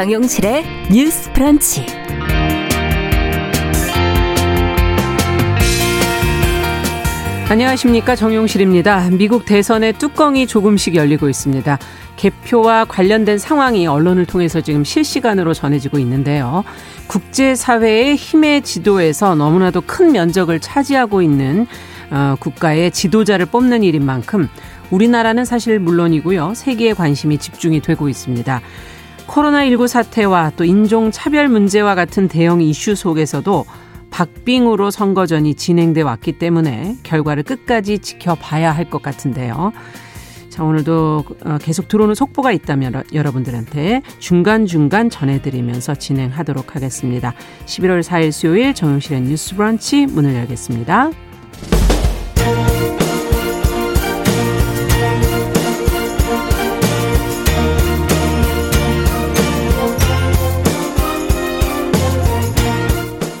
정용실의 뉴스 프런치. 안녕하십니까 정용실입니다. 미국 대선의 뚜껑이 조금씩 열리고 있습니다. 개표와 관련된 상황이 언론을 통해서 지금 실시간으로 전해지고 있는데요. 국제사회의 힘의 지도에서 너무나도 큰 면적을 차지하고 있는 어, 국가의 지도자를 뽑는 일인 만큼 우리나라는 사실 물론이고요. 세계의 관심이 집중이 되고 있습니다. 코로나19 사태와 또 인종차별 문제와 같은 대형 이슈 속에서도 박빙으로 선거전이 진행돼 왔기 때문에 결과를 끝까지 지켜봐야 할 것 같은데요. 자, 오늘도 어, 계속 들어오는 속보가 있다면 여러분들한테 중간중간 전해드리면서 진행하도록 하겠습니다. 11월 4일 수요일 정용실의 뉴스 브런치 문을 열겠습니다.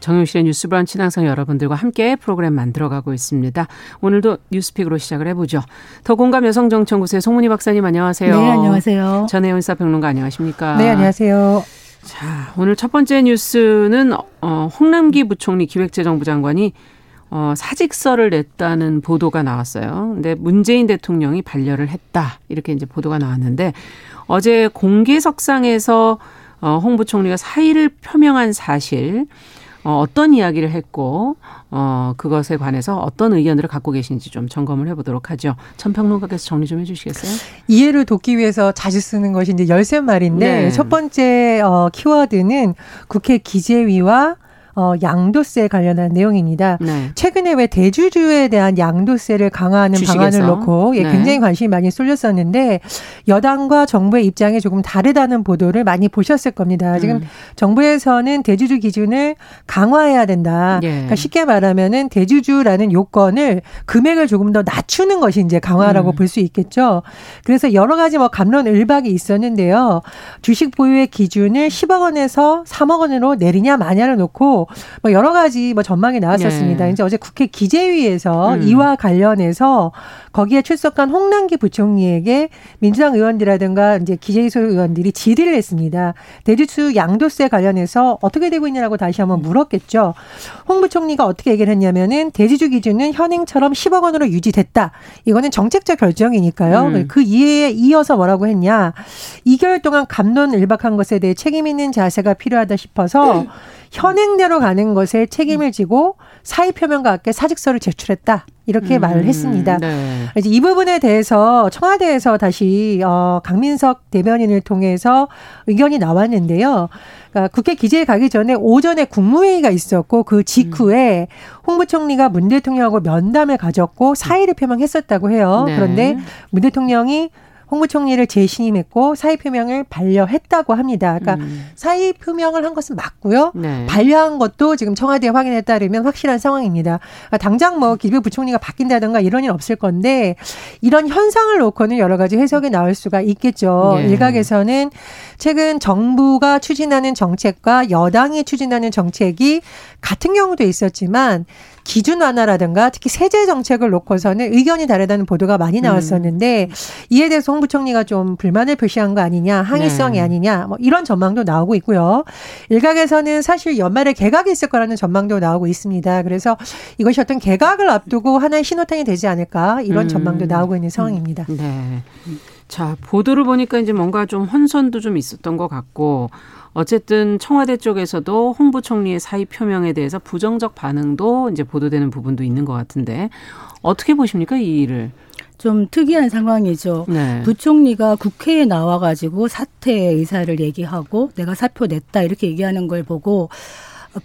정용실의 뉴스 브런치는 항상 여러분들과 함께 프로그램 만들어가고 있습니다. 오늘도 뉴스픽으로 시작을 해보죠. 더공감 여성정책연구소의 송문희 박사님 안녕하세요. 네, 안녕하세요. 전혜연 사평론가 안녕하십니까. 네, 안녕하세요. 자, 오늘 첫 번째 뉴스는 어, 홍남기 부총리 기획재정부 장관이 어, 사직서를 냈다는 보도가 나왔어요. 근데 문재인 대통령이 반려를 했다. 이렇게 이제 보도가 나왔는데 어제 공개석상에서 어, 홍 부총리가 사의를 표명한 사실 어, 어떤 이야기를 했고 어, 그것에 관해서 어떤 의견들을 갖고 계신지 좀 점검을 해보도록 하죠. 천평론가께서 정리 좀 해주시겠어요? 이해를 돕기 위해서 자주 쓰는 것이 이제 열쇠 말인데 네. 첫 번째 어, 키워드는 국회 기재위와 어, 양도세 관련한 내용입니다. 네. 최근에 왜 대주주에 대한 양도세를 강화하는 주식에서? 방안을 놓고 예, 네. 굉장히 관심이 많이 쏠렸었는데 여당과 정부의 입장이 조금 다르다는 보도를 많이 보셨을 겁니다. 지금 음. 정부에서는 대주주 기준을 강화해야 된다. 예. 그러니까 쉽게 말하면은 대주주라는 요건을 금액을 조금 더 낮추는 것이 이제 강화라고 음. 볼수 있겠죠. 그래서 여러 가지 뭐 감론 을박이 있었는데요. 주식 보유의 기준을 10억 원에서 3억 원으로 내리냐 마냐를 놓고 뭐 여러 가지 뭐 전망이 나왔었습니다. 네. 이제 어제 국회 기재위에서 음. 이와 관련해서 거기에 출석한 홍남기 부총리에게 민주당 의원들이라든가 이제 기재소 의원들이 질의를 했습니다. 대주주 양도세 관련해서 어떻게 되고 있냐라고 다시 한번 물었겠죠. 홍 부총리가 어떻게 얘기를 했냐면은 대주주 기준은 현행처럼 10억 원으로 유지됐다. 이거는 정책적 결정이니까요. 음. 그 이해에 이어서 뭐라고 했냐. 2개월 동안 감론 일박한 것에 대해 책임 있는 자세가 필요하다 싶어서 현행대로 가는 것에 책임을 지고 사의 표명과 함께 사직서를 제출했다. 이렇게 음, 말을 했습니다. 네. 이제 이 부분에 대해서 청와대에서 다시 어 강민석 대변인을 통해서 의견이 나왔는데요. 그러니까 국회 기재에 가기 전에 오전에 국무회의가 있었고 그 직후에 음. 홍 부총리가 문 대통령하고 면담을 가졌고 사의를 표명했었다고 해요. 네. 그런데 문 대통령이 홍 부총리를 재신임했고 사의 표명을 반려했다고 합니다. 그러니까 음. 사의 표명을 한 것은 맞고요. 네. 반려한 것도 지금 청와대 확인에 따르면 확실한 상황입니다. 그러니까 당장 뭐 기부 부총리가 바뀐다든가 이런 일 없을 건데 이런 현상을 놓고는 여러 가지 해석이 나올 수가 있겠죠. 네. 일각에서는 최근 정부가 추진하는 정책과 여당이 추진하는 정책이 같은 경우도 있었지만 기준 완화라든가 특히 세제 정책을 놓고서는 의견이 다르다는 보도가 많이 음. 나왔었는데 음. 이에 대해서 홍 부총리가 좀 불만을 표시한 거 아니냐, 항의성이 네. 아니냐, 뭐 이런 전망도 나오고 있고요. 일각에서는 사실 연말에 개각이 있을 거라는 전망도 나오고 있습니다. 그래서 이것이 어떤 개각을 앞두고 하나의 신호탄이 되지 않을까 이런 음. 전망도 나오고 있는 상황입니다. 네. 자, 보도를 보니까 이제 뭔가 좀 혼선도 좀 있었던 것 같고 어쨌든 청와대 쪽에서도 홍 부총리의 사의 표명에 대해서 부정적 반응도 이제 보도되는 부분도 있는 것 같은데 어떻게 보십니까 이 일을? 좀 특이한 상황이죠. 네. 부총리가 국회에 나와가지고 사퇴 의사를 얘기하고 내가 사표 냈다 이렇게 얘기하는 걸 보고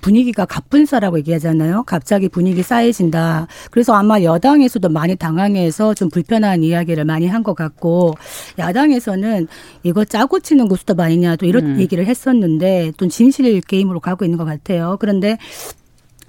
분위기가 갑분싸라고 얘기하잖아요. 갑자기 분위기 쌓여진다. 그래서 아마 여당에서도 많이 당황해서 좀 불편한 이야기를 많이 한 것 같고 야당에서는 이거 짜고 치는 구스톱 아니냐 또 이런 음. 얘기를 했었는데 또 진실 게임으로 가고 있는 것 같아요. 그런데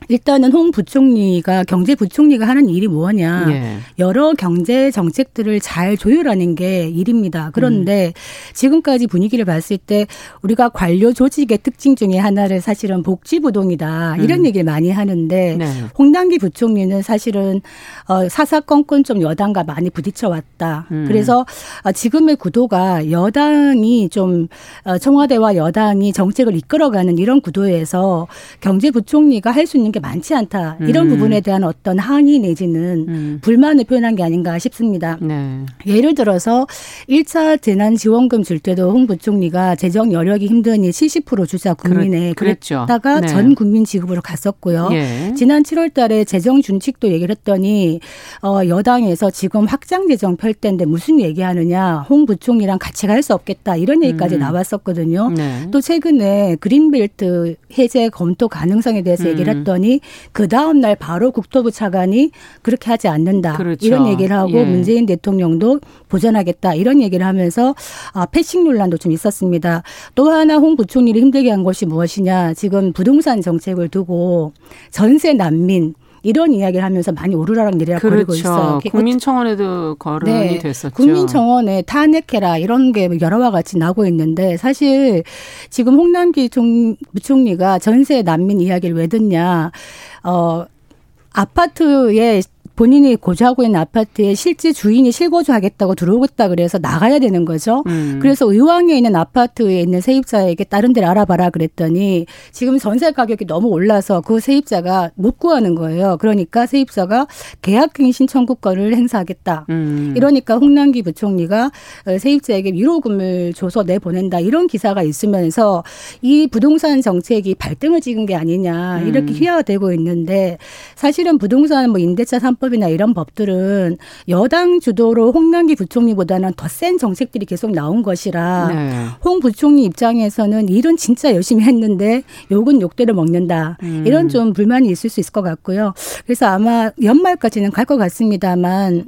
일단은 홍 부총리가 경제 부총리가 하는 일이 뭐냐 예. 여러 경제 정책들을 잘 조율하는 게 일입니다. 그런데 음. 지금까지 분위기를 봤을 때 우리가 관료 조직의 특징 중에 하나를 사실은 복지부동이다 이런 음. 얘기를 많이 하는데 네. 홍남기 부총리는 사실은 어, 사사건건 좀 여당과 많이 부딪혀 왔다. 음. 그래서 어, 지금의 구도가 여당이 좀 어, 청와대와 여당이 정책을 이끌어가는 이런 구도에서 경제부총리가 할 수 있는 게 많지 않다. 이런 음. 부분에 대한 어떤 항의 내지는 음. 불만을 표현한 게 아닌가 싶습니다. 네. 예를 들어서 1차 재난지원금 줄 때도 홍 부총리가 재정 여력이 힘드니 70% 주자 국민에 그랬, 그랬다가 네. 전 국민 지급으로 갔었고요. 예. 지난 7월 달에 재정 준칙도 얘기를 했더니 어, 여당에서 지금 확장 재정 펼 때인데 무슨 얘기하느냐. 홍 부총리랑 같이 갈 수 없겠다. 이런 얘기까지 음. 나왔었거든요. 네. 또 최근에 그린벨트 해제 검토 가능성에 대해서 얘기를 음. 했더니 했더니 그 다음 날 바로 국토부 차관이 그렇게 하지 않는다. 그렇죠. 이런 얘기를 하고 예. 문재인 대통령도 보전하겠다. 이런 얘기를 하면서 아, 패싱 논란도 좀 있었습니다. 또 하나 홍 부총리를 힘들게 한 것이 무엇이냐. 지금 부동산 정책을 두고 전세 난민 이런 이야기를 하면서 많이 오르락 내리락 그렇죠. 거리고 있어요. 국민청원에도 거론이 네. 됐었죠. 국민청원에 탄핵해라 이런 게 여러와 같이 나오고 있는데 사실 지금 홍남기 총, 부총리가 전세 난민 이야기를 왜 듣냐. 어, 아파트에 본인이 거주하고 있는 아파트에 실제 주인이 실거주하겠다고 들어오겠다 그래서 나가야 되는 거죠. 음. 그래서 의왕에 있는 아파트에 있는 세입자에게 다른 데를 알아봐라 그랬더니 지금 전세 가격이 너무 올라서 그 세입자가 못 구하는 거예요. 그러니까 세입자가 계약갱 신청구권을 행사하겠다. 음. 이러니까 홍남기 부총리가 세입자에게 위로금을 줘서 내보낸다 이런 기사가 있으면서 이 부동산 정책이 발등을 찍은 게 아니냐 이렇게 음. 희화되고 있는데 사실은 부동산 뭐 임대차 3법 입법이나 이런 법들은 여당 주도로 홍남기 부총리보다는 더 센 정책들이 계속 나온 것이라 네. 홍 부총리 입장에서는 일은 진짜 열심히 했는데 욕은 욕대로 먹는다. 음. 이런 좀 불만이 있을 수 있을 것 같고요. 그래서 아마 연말까지는 갈 것 같습니다만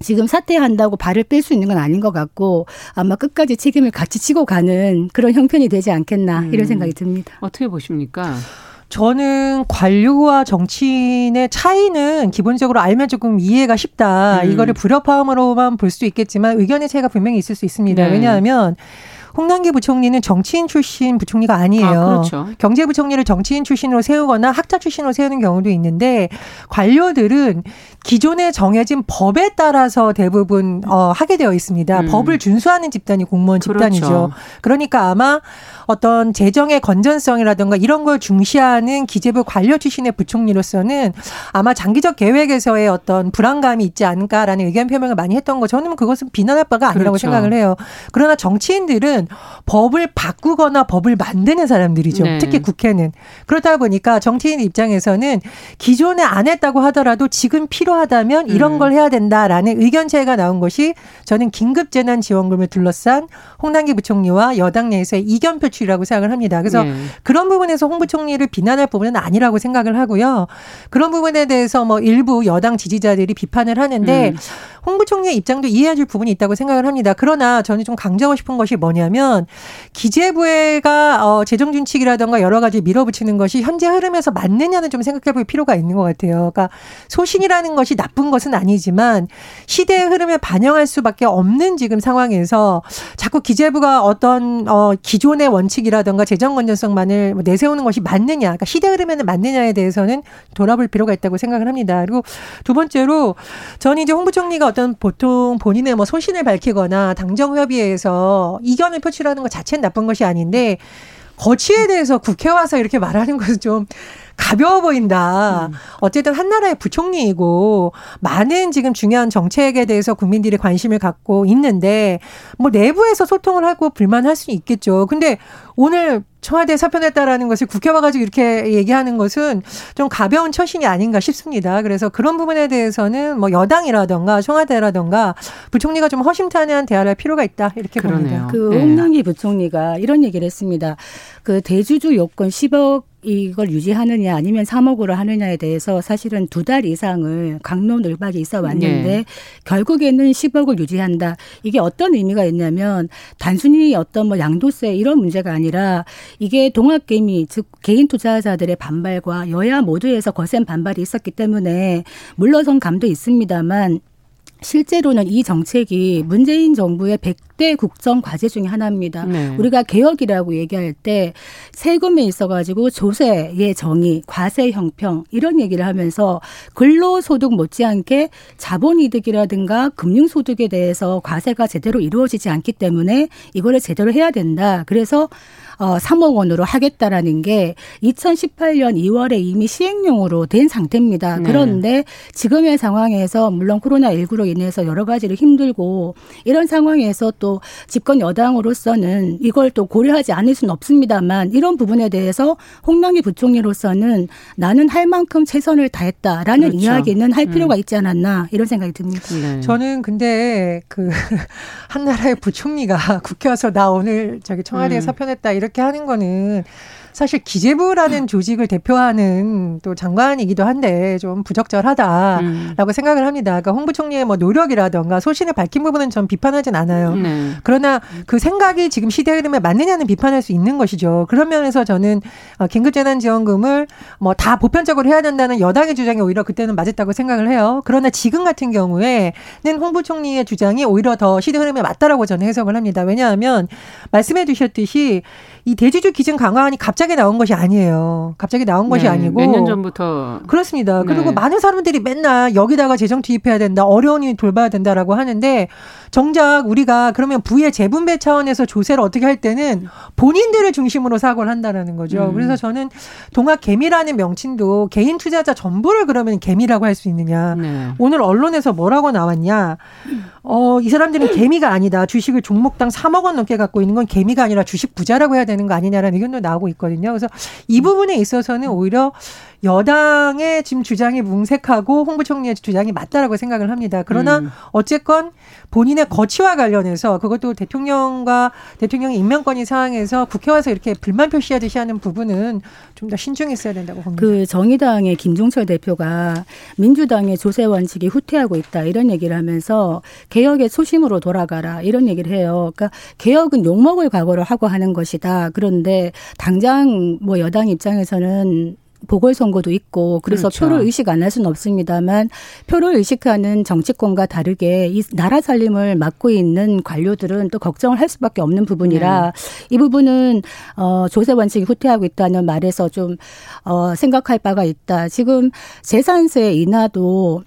지금 사퇴한다고 발을 뺄 수 있는 건 아닌 것 같고 아마 끝까지 책임을 같이 지고 가는 그런 형편이 되지 않겠나 음. 이런 생각이 듭니다. 어떻게 보십니까? 저는 관료와 정치인의 차이는 기본적으로 알면 조금 이해가 쉽다. 음. 이거를 불협화음으로만 볼 수 있겠지만 의견의 차이가 분명히 있을 수 있습니다. 네. 왜냐하면 홍남기 부총리는 정치인 출신 부총리가 아니에요. 아, 그렇죠. 경제부총리를 정치인 출신으로 세우거나 학자 출신으로 세우는 경우도 있는데 관료들은 기존에 정해진 법에 따라서 대부분 어, 하게 되어 있습니다. 음. 법을 준수하는 집단이 공무원 집단이죠. 그렇죠. 그러니까 아마 어떤 재정의 건전성이라든가 이런 걸 중시하는 기재부 관료 출신의 부총리로서는 아마 장기적 계획에서의 어떤 불안감이 있지 않을까라는 의견 표명을 많이 했던 거 저는 그것은 비난할 바가 아니라고 그렇죠. 생각을 해요. 그러나 정치인들은 법을 바꾸거나 법을 만드는 사람들이죠. 네. 특히 국회는 그렇다 보니까 정치인 입장에서는 기존에 안 했다고 하더라도 지금 필요하다면 이런 음. 걸 해야 된다라는 의견 차이가 나온 것이 저는 긴급 재난 지원금을 둘러싼 홍남기 부총리와 여당 내에서의 이견 표출이라고 생각을 합니다. 그래서 네. 그런 부분에서 홍 부총리를 비난할 부분은 아니라고 생각을 하고요. 그런 부분에 대해서 뭐 일부 여당 지지자들이 비판을 하는데 음. 홍 부총리의 입장도 이해해줄 부분이 있다고 생각을 합니다. 그러나 저는 좀 강조하고 싶은 것이 뭐냐면 기재부가 어, 재정 준칙이라던가 여러 가지 밀어붙이는 것이 현재 흐름에서 맞느냐는 좀 생각해볼 필요가 있는 것 같아요. 그러니까 소신이라는 것이 나쁜 것은 아니지만 시대의 흐름에 반영할 수밖에 없는 지금 상황에서 자꾸 기재부가 어떤 어, 기존의 원칙이라던가 재정 건전성만을 뭐 내세우는 것이 맞느냐, 그러니까 시대 흐름에는 맞느냐에 대해서는 돌아볼 필요가 있다고 생각을 합니다. 그리고 두 번째로 저는 이제 홍 부총리가 어떤 보통 본인의 뭐 소신을 밝히거나 당정 협의회에서 이견을 표출하는 것 자체는 나쁜 것이 아닌데 거취에 대해서 국회 와서 이렇게 말하는 것은 좀 가벼워 보인다. 음. 어쨌든 한 나라의 부총리이고 많은 지금 중요한 정책에 대해서 국민들이 관심을 갖고 있는데 뭐 내부에서 소통을 하고 불만할 수 있겠죠. 근데 오늘 청와대 사표냈다라는 것을 국회 와가지고 이렇게 얘기하는 것은 좀 가벼운 처신이 아닌가 싶습니다. 그래서 그런 부분에 대해서는 뭐 여당이라던가 청와대라던가 부총리가 좀 허심탄회한 대화를 할 필요가 있다 이렇게 그러네요. 봅니다. 그 네. 홍남기 부총리가 이런 얘기를 했습니다. 그 대주주 요건 10억 이걸 유지하느냐 아니면 3억으로 하느냐에 대해서 사실은 두 달 이상을 강론을박이 있어 왔는데 네. 결국에는 10억을 유지한다. 이게 어떤 의미가 있냐면 단순히 어떤 뭐 양도세 이런 문제가 아니라 이게 동학개미 즉 개인 투자자들의 반발과 여야 모두에서 거센 반발이 있었기 때문에 물러선 감도 있습니다만 실제로는 이 정책이 문재인 정부의 100대 국정 과제 중의 하나입니다. 네. 우리가 개혁이라고 얘기할 때 세금에 있어 가지고 조세의 정의, 과세 형평 이런 얘기를 하면서 근로소득 못지않게 자본이득이라든가 금융소득에 대해서 과세가 제대로 이루어지지 않기 때문에 이거를 제대로 해야 된다. 그래서 어 3억 원으로 하겠다라는 게 2018년 2월에 이미 시행령으로 된 상태입니다. 네. 그런데 지금의 상황에서 물론 코로나 19로 인해서 여러 가지로 힘들고 이런 상황에서 또 집권 여당으로서는 이걸 또 고려하지 않을 수는 없습니다만 이런 부분에 대해서 홍명희 부총리로서는 나는 할 만큼 최선을 다했다라는 그렇죠. 이야기는 할 필요가 음. 있지 않았나 이런 생각이 듭니다. 네. 저는 근데 그 한 나라의 부총리가 국회 와서 나 오늘 저기 청와대에 음. 사표냈다 이렇게 하는 거는 사실 기재부라는 조직을 대표하는 또 장관이기도 한데 좀 부적절하다라고 음. 생각을 합니다. 그러니까 홍부총리의 뭐 노력이라던가 소신을 밝힌 부분은 전 비판하진 않아요. 네. 그러나 그 생각이 지금 시대 흐름에 맞느냐는 비판할 수 있는 것이죠. 그런 면에서 저는 어, 긴급재난지원금을 뭐 다 보편적으로 해야 된다는 여당의 주장이 오히려 그때는 맞았다고 생각을 해요. 그러나 지금 같은 경우에는 홍부총리의 주장이 오히려 더 시대 흐름에 맞다라고 저는 해석을 합니다. 왜냐하면 말씀해 주셨듯이 이 대주주 기준 강화안이 갑자기 나온 것이 아니에요. 갑자기 나온 것이 네, 아니고 몇 년 전부터 그렇습니다. 네. 그리고 많은 사람들이 맨날 여기다가 재정 투입해야 된다, 어려운 일 돌봐야 된다라고 하는데 정작 우리가 그러면 부의 재분배 차원에서 조세를 어떻게 할 때는 본인들을 중심으로 사고를 한다라는 거죠. 음. 그래서 저는 동학 개미라는 명칭도 개인 투자자 전부를 그러면 개미라고 할 수 있느냐. 네. 오늘 언론에서 뭐라고 나왔냐. 어, 이 사람들은 개미가 아니다. 주식을 종목당 3억 원 넘게 갖고 있는 건 개미가 아니라 주식 부자라고 해야 되는 거 아니냐라는 의견도 나오고 있거든요. 그래서 이 부분에 있어서는 오히려 여당의 지금 주장이 뭉색하고 홍부총리의 주장이 맞다라고 생각을 합니다. 그러나 음. 어쨌건 본인의 거취와 관련해서 그것도 대통령과 대통령의 임명권이 상황에서 국회 와서 이렇게 불만 표시하듯이 하는 부분은 좀 더 신중했어야 된다고 봅니다. 그 정의당의 김종철 대표가 민주당의 조세 원칙이 후퇴하고 있다 이런 얘기를 하면서 개혁의 초심으로 돌아가라 이런 얘기를 해요. 그러니까 개혁은 욕먹을 각오를 하고 하는 것이다. 그런데 당장 뭐 여당 입장에서는 보궐선거도 있고 그래서 그렇죠. 표를 의식 안 할 수는 없습니다만 표를 의식하는 정치권과 다르게 이 나라 살림을 맡고 있는 관료들은 또 걱정을 할 수밖에 없는 부분이라 네. 이 부분은 어 조세 원칙이 후퇴하고 있다는 말에서 좀어 생각할 바가 있다. 지금 재산세 인하도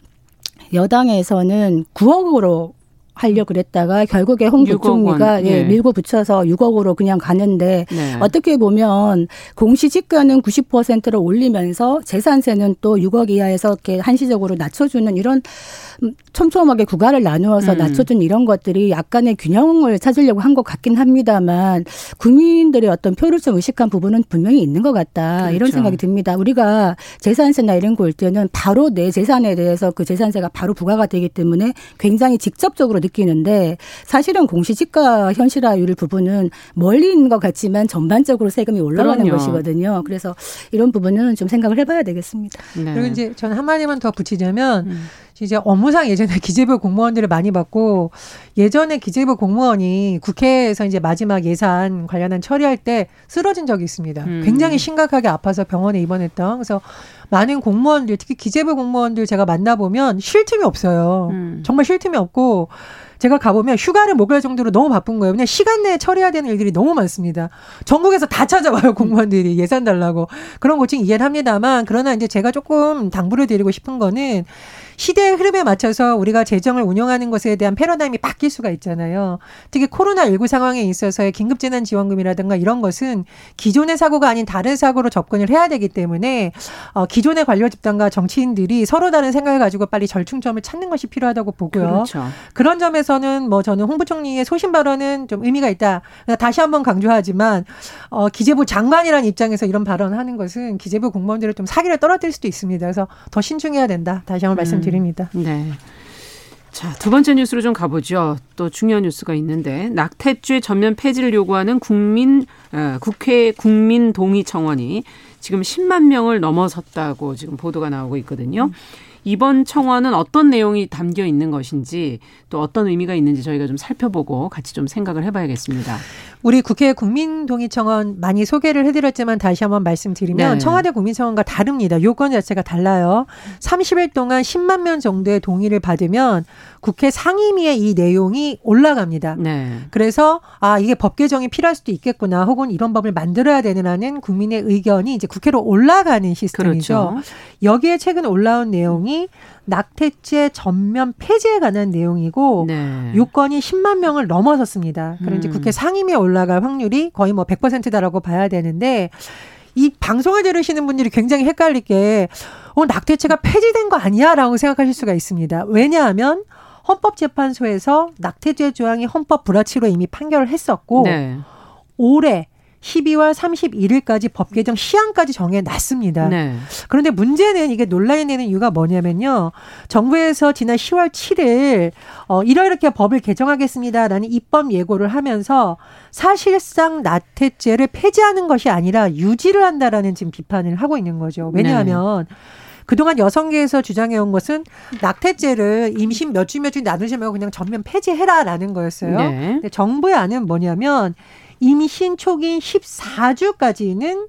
여당에서는 9억으로 하려 그랬다가 결국에 홍 부총리가 예, 예, 밀고 붙여서 6억으로 그냥 가는데 네. 어떻게 보면 공시지가는 90%를 올리면서 재산세는 또 6억 이하에서 이렇게 한시적으로 낮춰주는 이런 촘촘하게 구간을 나누어서 음. 낮춰준 이런 것들이 약간의 균형을 찾으려고 한 것 같긴 합니다만 국민들의 어떤 표를 좀 의식한 부분은 분명히 있는 것 같다 그렇죠. 이런 생각이 듭니다. 우리가 재산세나 이런 거 올 때는 바로 내 재산에 대해서 그 재산세가 바로 부과가 되기 때문에 굉장히 직접적으로 느끼는데 사실은 공시지가 현실화율 부분은 멀리 있는 것 같지만 전반적으로 세금이 올라가는 그럼요. 것이거든요. 그래서 이런 부분은 좀 생각을 해봐야 되겠습니다. 네. 그리고 이제 저는 한마디만 더 붙이자면 음. 이제 업무상 예전에 기재부 공무원들을 많이 받고 예전에 기재부 공무원이 국회에서 이제 마지막 예산 관련한 처리할 때 쓰러진 적이 있습니다. 음. 굉장히 심각하게 아파서 병원에 입원했던. 그래서 많은 공무원들 특히 기재부 공무원들 제가 만나보면 쉴 틈이 없어요. 음. 정말 쉴 틈이 없고 제가 가보면 휴가를 못 갈 정도로 너무 바쁜 거예요. 그냥 시간 내에 처리해야 되는 일들이 너무 많습니다. 전국에서 다 찾아와요, 공무원들이 예산 달라고. 그런 고칭 이해를 합니다만, 그러나 이제 제가 조금 당부를 드리고 싶은 거는 시대의 흐름에 맞춰서 우리가 재정을 운영하는 것에 대한 패러다임이 바뀔 수가 있잖아요. 특히 코로나19 상황에 있어서의 긴급재난지원금이라든가 이런 것은 기존의 사고가 아닌 다른 사고로 접근을 해야 되기 때문에 어, 기존의 관료 집단과 정치인들이 서로 다른 생각을 가지고 빨리 절충점을 찾는 것이 필요하다고 보고요. 그렇죠. 그런 점에서는 뭐 저는 홍 부총리의 소신 발언은 좀 의미가 있다. 다시 한번 강조하지만 어, 기재부 장관이라는 입장에서 이런 발언을 하는 것은 기재부 공무원들을 좀 사기를 떨어뜨릴 수도 있습니다. 그래서 더 신중해야 된다. 다시 한번 음. 말씀 드립니다. 네. 자, 두 번째 뉴스로 좀 가보죠. 또 중요한 뉴스가 있는데 낙태죄 전면 폐지를 요구하는 국민 어, 국회 국민 동의 청원이 지금 10만 명을 넘어섰다고 지금 보도가 나오고 있거든요. 음. 이번 청원은 어떤 내용이 담겨 있는 것인지 또 어떤 의미가 있는지 저희가 좀 살펴보고 같이 좀 생각을 해봐야겠습니다. 우리 국회 국민동의청원 많이 소개를 해드렸지만 다시 한번 말씀드리면 네. 청와대 국민청원과 다릅니다. 요건 자체가 달라요. 30일 동안 10만 명 정도의 동의를 받으면 국회 상임위에 이 내용이 올라갑니다. 네. 그래서 아 이게 법 개정이 필요할 수도 있겠구나 혹은 이런 법을 만들어야 되느라는 국민의 의견이 이제 국회로 올라가는 시스템이죠. 그렇죠. 여기에 최근 올라온 내용이 낙태죄 전면 폐지에 관한 내용이고 네. 요건이 10만 명을 넘어섰습니다. 이제 음. 국회 상임위에 올라 갈 확률이 거의 뭐 100%다라고 봐야 되는데 이 방송을 들으시는 분들이 굉장히 헷갈릴 게 어, 낙태죄가 폐지된 거 아니야라고 생각하실 수가 있습니다. 왜냐하면 헌법재판소에서 낙태죄 조항이 헌법 불합치로 이미 판결을 했었고 네. 올해 12월 31일까지 법 개정 시한까지 정해 놨습니다. 네. 그런데 문제는 이게 논란이 되는 이유가 뭐냐면요. 정부에서 지난 10월 7일 어 이러이렇게 법을 개정하겠습니다라는 입법 예고를 하면서 사실상 나태죄를 폐지하는 것이 아니라 유지를 한다라는 지금 비판을 하고 있는 거죠. 왜냐하면 네. 그동안 여성계에서 주장해온 것은 낙태죄를 임신 몇 주 몇주 나누지 말고 그냥 전면 폐지해라라는 거였어요. 네. 근데 정부의 안은 뭐냐면 임신 초기 14주까지는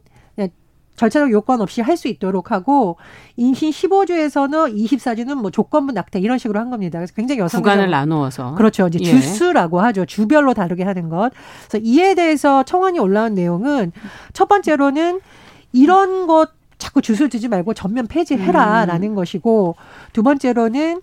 절차적 요건 없이 할 수 있도록 하고 임신 15주에서는 24주는 뭐 조건부 낙태 이런 식으로 한 겁니다. 그래서 굉장히 여성 구간을 나누어서 그렇죠. 이제 예. 주수라고 하죠. 주별로 다르게 하는 것. 그래서 이에 대해서 청원이 올라온 내용은 첫 번째로는 이런 것 자꾸 주술 두지 말고 전면 폐지해라라는 음. 것이고 두 번째로는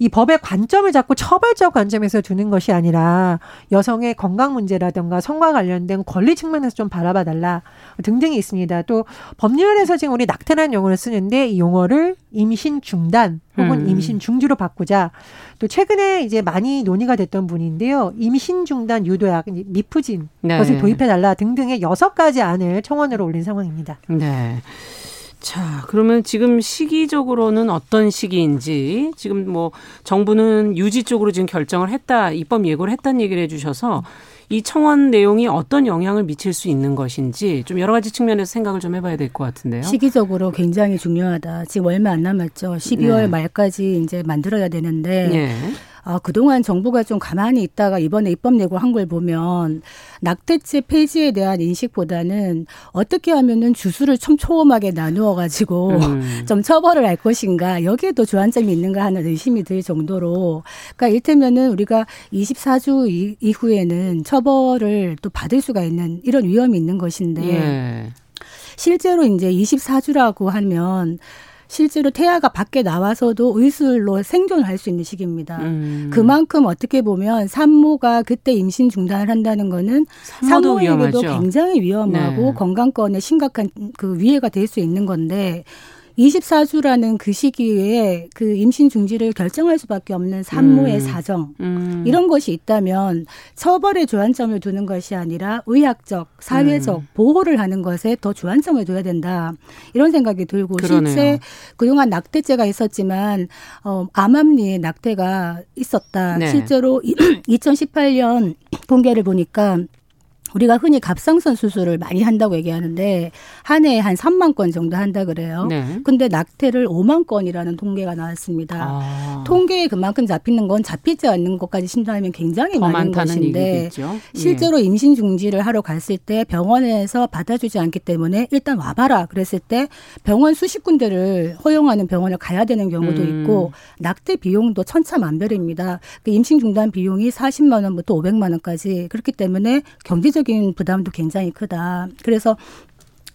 이 법의 관점을 자꾸 처벌적 관점에서 두는 것이 아니라 여성의 건강 문제라든가 성과 관련된 권리 측면에서 좀 바라봐 달라 등등이 있습니다. 또 법률에서 지금 우리 낙태라는 용어를 쓰는데 이 용어를 임신 중단 혹은 음. 임신 중지로 바꾸자. 또 최근에 이제 많이 논의가 됐던 분인데요. 임신 중단 유도약 미프진 네. 것을 도입해 달라 등등의 여섯 가지 안을 청원으로 올린 상황입니다. 네. 자, 그러면 지금 시기적으로는 어떤 시기인지 지금 뭐 정부는 유지 쪽으로 지금 결정을 했다, 입법 예고를 했다는 얘기를 해주셔서 이 청원 내용이 어떤 영향을 미칠 수 있는 것인지 좀 여러 가지 측면에서 생각을 좀 해봐야 될 것 같은데요. 시기적으로 굉장히 중요하다. 지금 얼마 안 남았죠. 12월 네. 말까지 이제 만들어야 되는데. 네. 아, 그동안 정부가 좀 가만히 있다가 이번에 입법 예고한 걸 보면 낙태죄 폐지에 대한 인식보다는 어떻게 하면은 주수를 촘촘하게 나누어 가지고 음. 좀 처벌을 할 것인가 여기에도 주안점이 있는가 하는 의심이 들 정도로 그러니까 일테면은 우리가 24주 이후에는 처벌을 또 받을 수가 있는 이런 위험이 있는 것인데 예. 실제로 이제 24주라고 하면 실제로 태아가 밖에 나와서도 의술로 생존할 수 있는 시기입니다. 음. 그만큼 어떻게 보면 산모가 그때 임신 중단을 한다는 거는 산모에게도 굉장히 위험하고 네. 건강권에 심각한 그 위해가 될 수 있는 건데 24주라는 그 시기에 그 임신 중지를 결정할 수밖에 없는 산모의 음. 사정 음. 이런 것이 있다면 처벌에 주안점을 두는 것이 아니라 의학적, 사회적 음. 보호를 하는 것에 더 주안점을 둬야 된다 이런 생각이 들고 그러네요. 실제 그동안 낙태죄가 있었지만 어, 암암리에 낙태가 있었다. 네. 실제로 2018년 통계를 보니까 우리가 흔히 갑상선 수술을 많이 한다고 얘기하는데 한 해에 한 3만 건 정도 한다 그래요. 네. 근데 낙태를 5만 건이라는 통계가 나왔습니다. 아. 통계에 그만큼 잡히는 건 잡히지 않는 것까지 신청하면 굉장히 많은 것인데 얘기겠죠. 실제로 예. 임신 중지를 하러 갔을 때 병원에서 받아주지 않기 때문에 일단 와봐라 그랬을 때 병원 수십 군데를 허용하는 병원을 가야 되는 경우도 음. 있고 낙태 비용도 천차만별입니다. 그 임신 중단 비용이 40만 원부터 500만 원까지 그렇기 때문에 경제적 경제적인 부담도 굉장히 크다. 그래서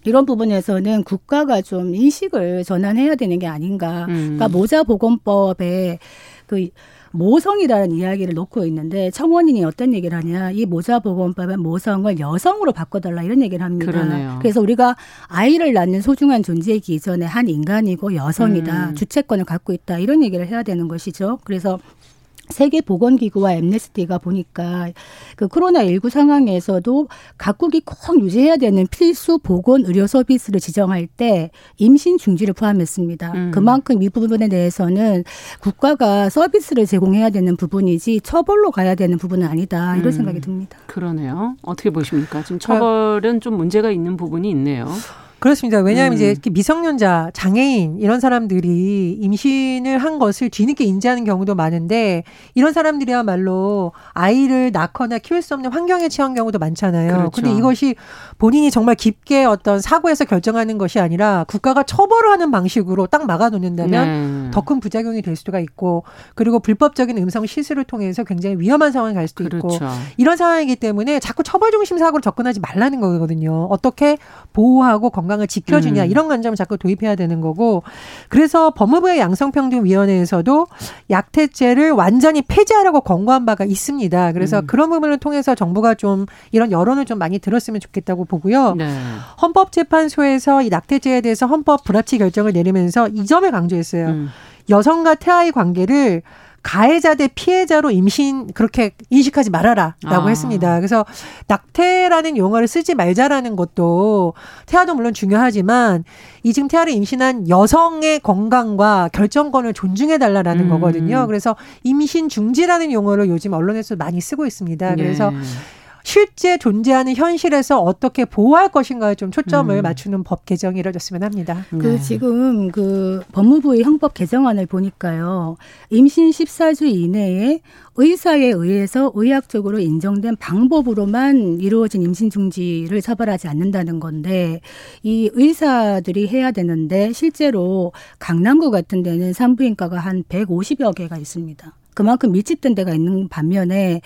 이런 부분에서는 국가가 좀 인식을 전환해야 되는 게 아닌가. 음. 그러니까 모자보건법에 그 모성이라는 이야기를 놓고 있는데 청원인이 어떤 얘기를 하냐 이 모자보건법의 모성을 여성으로 바꿔달라 이런 얘기를 합니다. 그러네요. 그래서 우리가 아이를 낳는 소중한 존재이기 이전에 한 인간이고 여성이다 음. 주체권을 갖고 있다 이런 얘기를 해야 되는 것이죠. 그래서 세계 보건기구와 엠네스티가 보니까 그 코로나19 상황에서도 각국이 꼭 유지해야 되는 필수 보건 의료 서비스를 지정할 때 임신 중지를 포함했습니다. 음. 그만큼 이 부분에 대해서는 국가가 서비스를 제공해야 되는 부분이지 처벌로 가야 되는 부분은 아니다. 이런 음. 생각이 듭니다. 그러네요. 어떻게 보십니까? 지금 처벌은 좀 문제가 있는 부분이 있네요. 그렇습니다. 왜냐하면 음. 이제 미성년자, 장애인 이런 사람들이 임신을 한 것을 뒤늦게 인지하는 경우도 많은데 이런 사람들이야말로 아이를 낳거나 키울 수 없는 환경에 처한 경우도 많잖아요. 그렇죠. 근데 이것이 본인이 정말 깊게 어떤 사고에서 결정하는 것이 아니라 국가가 처벌을 하는 방식으로 딱 막아 놓는다면 네. 더큰 부작용이 될 수가 있고 그리고 불법적인 음성 시술을 통해서 굉장히 위험한 상황이 갈 수도 그렇죠. 있고 이런 상황이기 때문에 자꾸 처벌 중심 사고로 접근하지 말라는 거거든요. 어떻게 보호하고 건강 을 지켜주냐 음. 이런 관점을 자꾸 도입해야 되는 거고 그래서 법무부의 양성평등위원회에서도 약태죄를 완전히 폐지하라고 권고한 바가 있습니다. 그래서 음. 그런 부분을 통해서 정부가 좀 이런 여론을 좀 많이 들었으면 좋겠다고 보고요. 네. 헌법재판소에서 이 낙태죄에 대해서 헌법 불합치 결정을 내리면서 이 점을 강조했어요. 음. 여성과 태아의 관계를 가해자 대 피해자로 임신 그렇게 인식하지 말아라라고 아. 했습니다. 그래서 낙태라는 용어를 쓰지 말자라는 것도 태아도 물론 중요하지만 이 지금 태아를 임신한 여성의 건강과 결정권을 존중해 달라라는 음. 거거든요. 그래서 임신 중지라는 용어를 요즘 언론에서 많이 쓰고 있습니다. 그래서 네. 실제 존재하는 현실에서 어떻게 보호할 것인가에 좀 초점을 음. 맞추는 법 개정이 이뤄졌으면 합니다. 그 네. 지금 그 법무부의 형법 개정안을 보니까요. 임신 14주 이내에 의사에 의해서 의학적으로 인정된 방법으로만 이루어진 임신 중지를 처벌하지 않는다는 건데 이 의사들이 해야 되는데 실제로 강남구 같은 데는 산부인과가 한 150여 개가 있습니다. 그만큼 밀집된 데가 있는 반면에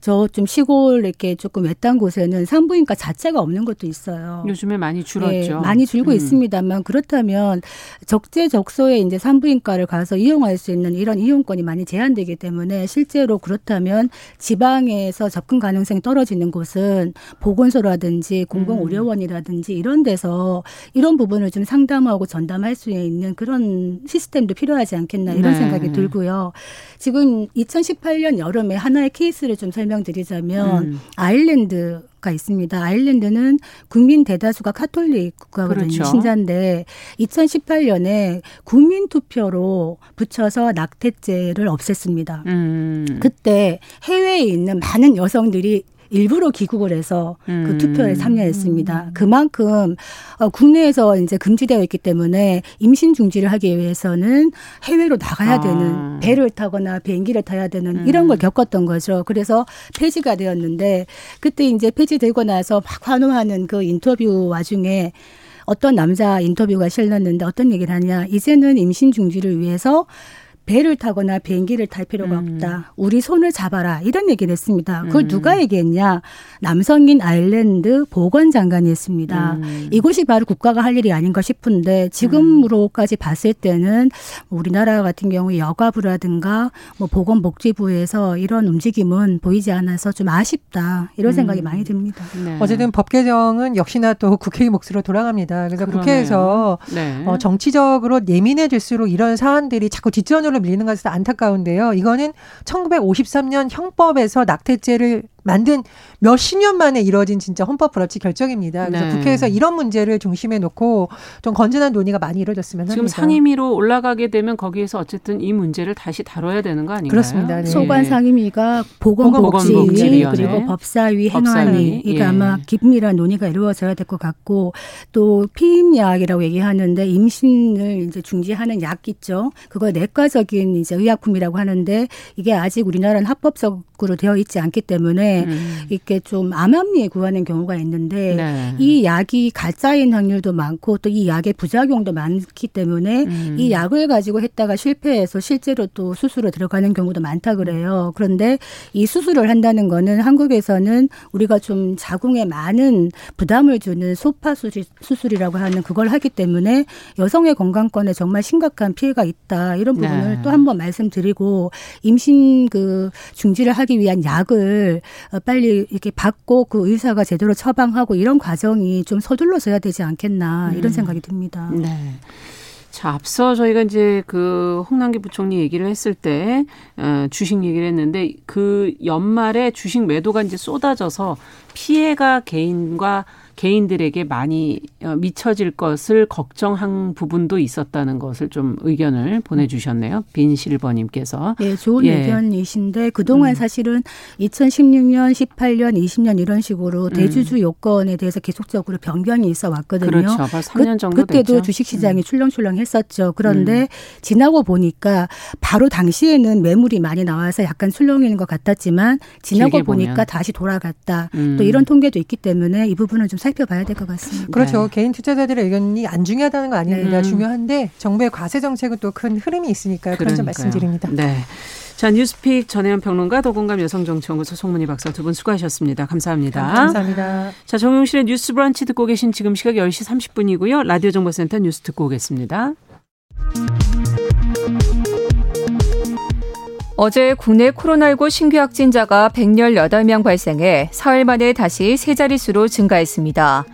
저 좀 시골 이렇게 조금 외딴 곳에는 산부인과 자체가 없는 것도 있어요. 요즘에 많이 줄었죠. 네, 많이 줄고 음. 있습니다만 그렇다면 적재적소에 이제 산부인과를 가서 이용할 수 있는 이런 이용권이 많이 제한되기 때문에 실제로 그렇다면 지방에서 접근 가능성이 떨어지는 곳은 보건소라든지 공공의료원이라든지 이런 데서 이런 부분을 좀 상담하고 전담할 수 있는 그런 시스템도 필요하지 않겠나 이런 네. 생각이 들고요. 지금 2018년 여름에 하나의 케이스를 좀 설명드리자면 음. 아일랜드 가 있습니다. 아일랜드는 국민 대다수가 카톨릭 국가거든요. 그렇죠. 신자인데 2018년에 국민 투표로 붙여서 낙태죄를 없앴습니다. 음. 그때 해외에 있는 많은 여성들이 일부러 귀국을 해서 그 음. 투표에 참여했습니다. 그만큼 어, 국내에서 이제 금지되어 있기 때문에 임신 중지를 하기 위해서는 해외로 나가야 아. 되는 배를 타거나 비행기를 타야 되는 음. 이런 걸 겪었던 거죠. 그래서 폐지가 되었는데 그때 이제 폐지되고 나서 막 환호하는 그 인터뷰 와중에 어떤 남자 인터뷰가 실렸는데 어떤 얘기를 하냐. 이제는 임신 중지를 위해서 배를 타거나 비행기를 탈 필요가 음. 없다. 우리 손을 잡아라. 이런 얘기를 했습니다. 그걸 음. 누가 얘기했냐? 남성인 아일랜드 보건장관이 했습니다. 음. 이곳이 바로 국가가 할 일이 아닌가 싶은데 지금으로까지 봤을 때는 우리나라 같은 경우 여가부라든가 뭐 보건복지부에서 이런 움직임은 보이지 않아서 좀 아쉽다. 이런 생각이 음. 많이 듭니다. 네. 어쨌든 법 개정은 역시나 또 국회의 몫으로 돌아갑니다. 그래서 그러네요. 국회에서 네. 어, 정치적으로 예민해질수록 이런 사안들이 자꾸 뒷전으로 밀리는 것은 안타까운데요. 이거는 1953년 형법에서 낙태죄를 만든 몇십 년 만에 이뤄진 진짜 헌법 불합치 결정입니다. 그래서 네. 국회에서 이런 문제를 중심에 놓고 좀 건전한 논의가 많이 이루어졌으면 합니다. 지금 상임위로 올라가게 되면 거기에서 어쨌든 이 문제를 다시 다뤄야 되는 거 아닌가요? 그렇습니다. 네. 소관 상임위가 보건복지, 보건복지 그리고 법사위, 행안위 이게 예. 아마 긴밀한 논의가 이루어져야 될 것 같고 또 피임약이라고 얘기하는데 임신을 이제 중지하는 약 있죠. 그거 내과적인 이제 의약품이라고 하는데 이게 아직 우리나라는 합법적 으로 되어 있지 않기 때문에 음. 이렇게 좀 암암리에 구하는 경우가 있는데 네. 이 약이 가짜인 확률도 많고 또 이 약의 부작용도 많기 때문에 음. 이 약을 가지고 했다가 실패해서 실제로 또 수술을 들어가는 경우도 많다 그래요. 그런데 이 수술을 한다는 거는 한국에서는 우리가 좀 자궁에 많은 부담을 주는 소파 수술이라고 하는 그걸 하기 때문에 여성의 건강권에 정말 심각한 피해가 있다. 이런 부분을 네. 또한 번 말씀드리고 임신 그 중지를 하기 위한 약을 어, 빨리 이렇게 받고 그 의사가 제대로 처방하고 이런 과정이 좀 서둘러져야 되지 않겠나 이런 음. 생각이 듭니다. 네. 자, 앞서 저희가 이제 그 홍남기 부총리 얘기를 했을 때, 어, 주식 얘기를 했는데, 그 연말에 주식 매도가 이제 쏟아져서 피해가 개인과 개인들에게 많이 어, 미쳐질 것을 걱정한 부분도 있었다는 것을 좀 의견을 보내주셨네요. 빈실버님께서. 네, 좋은 예. 의견이신데 그동안 음. 사실은 2016년, 18년, 20년 이런 식으로 음. 대주주 요건에 대해서 계속적으로 변경이 있어 왔거든요. 그렇죠. 벌 3년 정도 그, 그때도 됐죠. 주식시장이 음. 출렁출렁했었죠. 그런데 음. 지나고 보니까 바로 당시에는 매물이 많이 나와서 약간 출렁이는 것 같았지만 지나고 보니까 다시 돌아갔다. 음. 또 이런 통계도 있기 때문에 이 부분은 좀 살펴봐야 될 것 같습니다. 그렇죠. 네. 개인 투자자들의 의견이 안 중요하다는 거 아닙니다. 네. 중요한데 정부의 과세 정책은 또 큰 흐름이 있으니까요. 그런 점 말씀드립니다. 네. 자, 뉴스픽 전혜연 평론가, 더공감 여성정치연구소 송문희 박사 두 분 수고하셨습니다. 감사합니다. 감사합니다. 자, 정용실의 뉴스 브런치 듣고 계신 지금 시각 10시 30분이고요. 라디오 정보센터 뉴스 듣고 오겠습니다. 어제 국내 코로나19 신규 확진자가 118명 발생해 사흘 만에 다시 세 자릿수로 증가했습니다.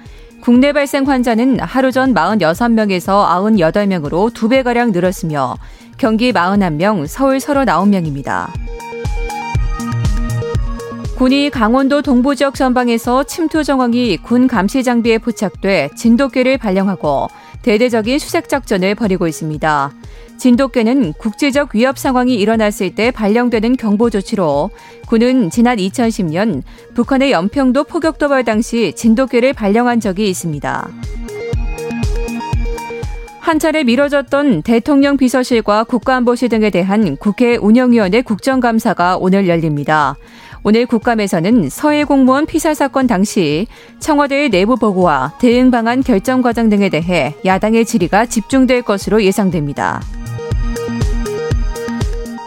국내 발생 환자는 하루 전 46명에서 98명으로 2배가량 늘었으며 경기 41명, 서울 39명입니다. 군이 강원도 동부 지역 전방에서 침투 정황이 군 감시 장비에 포착돼 진돗개를 발령하고 대대적인 수색 작전을 벌이고 있습니다. 진돗개는 국제적 위협 상황이 일어났을 때 발령되는 경보 조치로 군은 지난 2010년 북한의 연평도 포격 도발 당시 진돗개를 발령한 적이 있습니다. 한 차례 미뤄졌던 대통령 비서실과 국가안보실 등에 대한 국회 운영위원회 국정감사가 오늘 열립니다. 오늘 국감에서는 서해 공무원 피살 사건 당시 청와대의 내부 보고와 대응 방안 결정 과정 등에 대해 야당의 질의가 집중될 것으로 예상됩니다.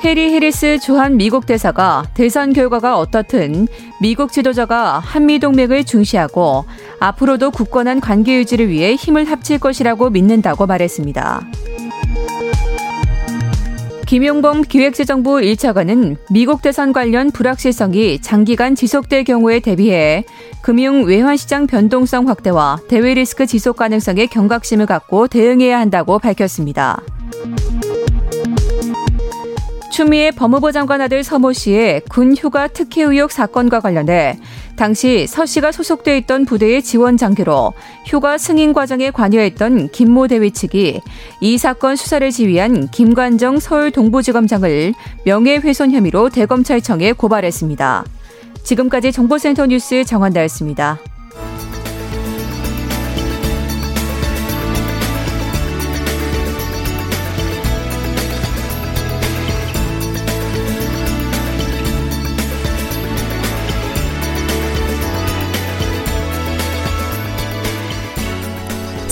해리 해리스 주한 미국 대사가 대선 결과가 어떻든 미국 지도자가 한미 동맹을 중시하고 앞으로도 굳건한 관계 유지를 위해 힘을 합칠 것이라고 믿는다고 말했습니다. 김용범 기획재정부 1차관은 미국 대선 관련 불확실성이 장기간 지속될 경우에 대비해 금융 외환시장 변동성 확대와 대외 리스크 지속 가능성에 경각심을 갖고 대응해야 한다고 밝혔습니다. 추미애 법무부 장관 아들 서모 씨의 군 휴가 특혜 의혹 사건과 관련해 당시 서 씨가 소속돼 있던 부대의 지원 장교로 휴가 승인 과정에 관여했던 김모 대위 측이 이 사건 수사를 지휘한 김관정 서울 동부지검장을 명예훼손 혐의로 대검찰청에 고발했습니다. 지금까지 정보센터 뉴스 정한다였습니다.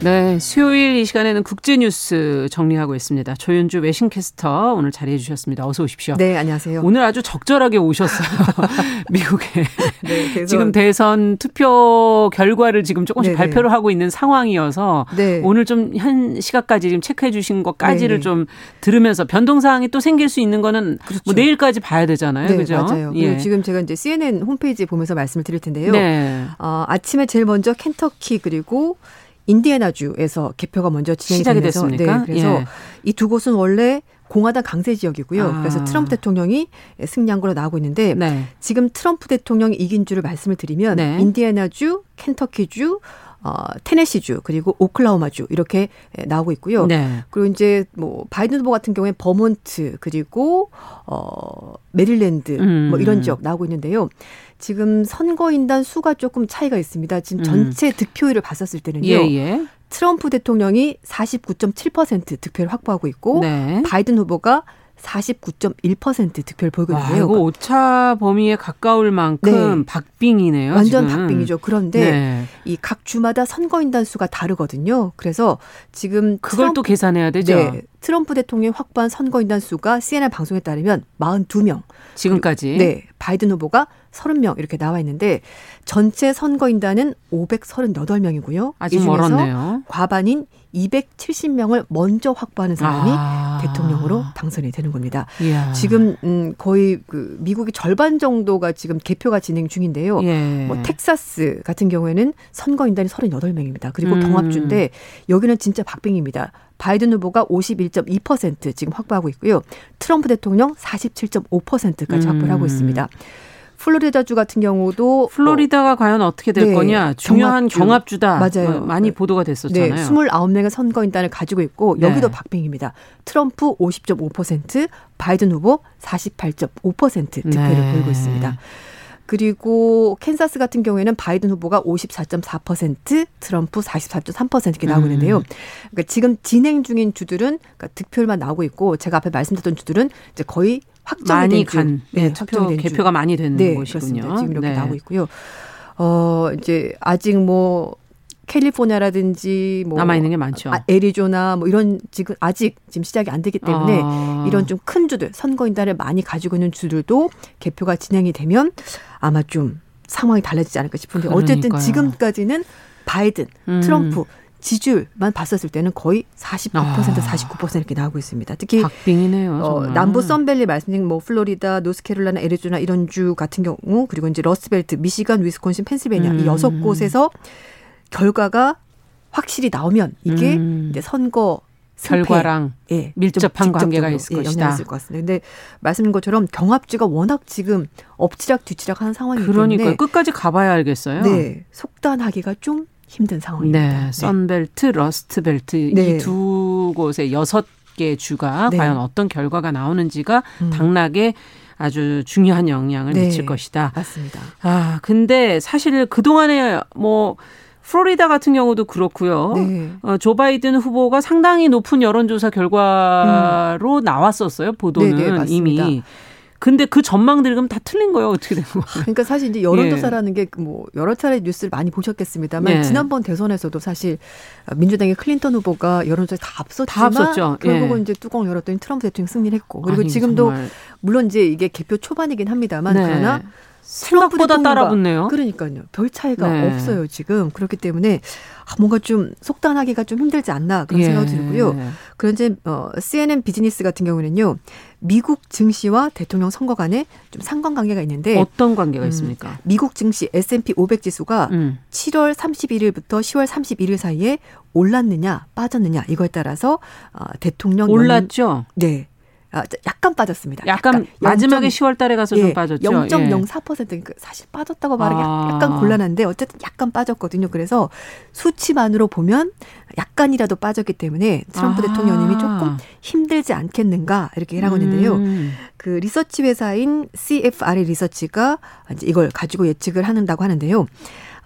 네, 수요일 이 시간에는 국제 뉴스 정리하고 있습니다. 조윤주 외신캐스터 오늘 자리해 주셨습니다. 어서 오십시오. 네, 안녕하세요. 오늘 아주 적절하게 오셨어요. 미국에. 네, 지금 대선 투표 결과를 지금 조금씩 네네. 발표를 하고 있는 상황이어서 네. 오늘 좀 현 시각까지 지금 체크해 주신 것까지를 네네. 좀 들으면서 변동 사항이 또 생길 수 있는 거는 그렇죠. 뭐 내일까지 봐야 되잖아요. 네, 그죠? 맞아요. 예. 지금 제가 이제 CNN 홈페이지 보면서 말씀을 드릴 텐데요. 네. 어, 아침에 제일 먼저 켄터키 그리고 인디애나주에서 개표가 먼저 진행이 시작이 됐습니까? 네, 그래서 예. 이두 곳은 원래 공화당 강세 지역이고요. 아. 그래서 트럼프 대통령이 승리한 걸로 나오고 있는데 네. 지금 트럼프 대통령이 이긴 주를 말씀을 드리면 네. 인디애나주, 켄터키주, 어, 테네시주 그리고 오클라호마주 이렇게 나오고 있고요. 네. 그리고 이제 뭐 바이든 후보 같은 경우에 버몬트 그리고 어 메릴랜드 음. 뭐 이런 지역 나오고 있는데요. 지금 선거인단 수가 조금 차이가 있습니다. 지금 음. 전체 득표율을 봤었을 때는요. 예, 예. 트럼프 대통령이 49.7% 득표를 확보하고 있고 네. 바이든 후보가 49.1% 득표를 보이고 있는데요. 이거 오차 범위에 가까울 만큼 네. 박빙이네요. 완전 지금. 박빙이죠. 그런데 네. 이각 주마다 선거인단 수가 다르거든요. 그래서 지금 그걸 트럼프, 또 계산해야 되죠. 네. 트럼프 대통령이 확보한 선거인단 수가 CNN 방송에 따르면 42명. 지금까지. 네. 바이든 후보가 30명 이렇게 나와 있는데 전체 선거인단은 538명이고요. 아직 멀었네요. 과반인 270명을 먼저 확보하는 사람이 아. 대통령으로 당선이 되는 겁니다. 이야. 지금 음 거의 그 미국의 절반 정도가 지금 개표가 진행 중인데요. 예. 뭐 텍사스 같은 경우에는 선거인단이 38명입니다. 그리고 음. 경합주인데 여기는 진짜 박빙입니다. 바이든 후보가 51.2% 지금 확보하고 있고요. 트럼프 대통령 47.5%까지 확보를 하고 음. 있습니다. 플로리다주 같은 경우도 플로리다가 어, 과연 어떻게 될 네, 거냐 중요한 경합주. 다 맞아요. 어, 많이 보도가 됐었잖아요. 네, 29명의 선거인단을 가지고 있고 네. 여기도 박빙입니다. 트럼프 50.5%, 바이든 후보 48.5% 득표를 네. 보이고 있습니다. 그리고 캔사스 같은 경우에는 바이든 후보가 54.4%, 트럼프 44.3% 이렇게 나오고 음. 있는데요. 그러니까 지금 진행 중인 주들은 그러니까 득표율만 나오고 있고 제가 앞에 말씀드렸던 주들은 이제 거의 확정이 많이 간 네, 투표 개표가 많이 된 네, 곳이군요. 그렇습니다. 지금 이렇게 네. 나오고 있고요. 어 이제 아직 뭐 캘리포니아라든지 뭐 남아 있는 게 많죠. 아, 애리조나 뭐 이런 지금 아직 지금 시작이 안 되기 때문에 아. 이런 좀 큰 주들 선거인단을 많이 가지고 있는 주들도 개표가 진행이 되면 아마 좀 상황이 달라지지 않을까 싶은데 그러니까요. 어쨌든 지금까지는 바이든, 음. 트럼프 지지율만 봤었을 때는 거의 49% 아. 49% 이렇게 나오고 있습니다. 특히 박빙이네요. 어, 남부 썬벨트 말씀드린 뭐 플로리다, 노스캐롤라이나, 애리조나 이런 주 같은 경우 그리고 이제 러스트벨트, 미시간, 위스콘신, 펜실베니아 음. 이 여섯 곳에서 결과가 확실히 나오면 이게 음. 이제 선거 결과랑 예, 밀접한 관계가 있을 예, 것이다. 있을 것 같습니다. 근데 말씀하신 것처럼 경합주가 워낙 지금 엎치락 뒤치락 하는 상황이기 그러니까 때문에 끝까지 가봐야 알겠어요. 네, 속단하기가 좀 힘든 상황입니다. 네, 네. 썬벨트, 러스트벨트 네. 이 두 곳의 여섯 개 주가 네. 과연 어떤 결과가 나오는지가 음. 당락에 아주 중요한 영향을 네. 미칠 것이다. 맞습니다. 아, 근데 사실 그동안에 뭐 플로리다 같은 경우도 그렇고요. 네. 어, 조 바이든 후보가 상당히 높은 여론조사 결과로 음. 나왔었어요. 보도는 네, 네, 이미. 근데 그 전망들이 그럼 다 틀린 거예요. 어떻게 된 거예요? 그러니까 사실 이제 여론조사라는 예. 게뭐 여러 차례 뉴스를 많이 보셨겠습니다만 예. 지난번 대선에서도 사실 민주당의 클린턴 후보가 여론조사에 다 앞섰지만 다 앞섰죠. 결국은 예. 이제 뚜껑 열었더니 트럼프 대통령 승리를 했고 그리고 아니, 지금도 정말. 물론 이제 이게 개표 초반이긴 합니다만 네. 그러나 생각보다 따라붙네요. 그러니까요. 별 차이가 네. 없어요, 지금. 그렇기 때문에 아, 뭔가 좀 속단하기가 좀 힘들지 않나 그런 예. 생각이 들고요. 그런데 어, CNN 비즈니스 같은 경우는요. 미국 증시와 대통령 선거 간에 좀 상관관계가 있는데 어떤 관계가 음, 있습니까? 미국 증시 S&P 500 지수가 음. 7월 31일부터 10월 31일 사이에 올랐느냐 빠졌느냐 이거에 따라서 어, 대통령 올랐죠. 연, 네. 아, 약간 빠졌습니다. 약간, 약간 마지막에 0. 10월 달에 가서 예, 좀 빠졌죠. 0.04% 예. 사실 빠졌다고 말하기 아. 약간 곤란한데 어쨌든 약간 빠졌거든요. 그래서 수치만으로 보면 약간이라도 빠졌기 때문에 트럼프 아. 대통령님이 조금 힘들지 않겠는가 이렇게 일하고 있는데요. 음. 그 리서치 회사인 CFR의 리서치가 이제 이걸 가지고 예측을 하는다고 하는데요.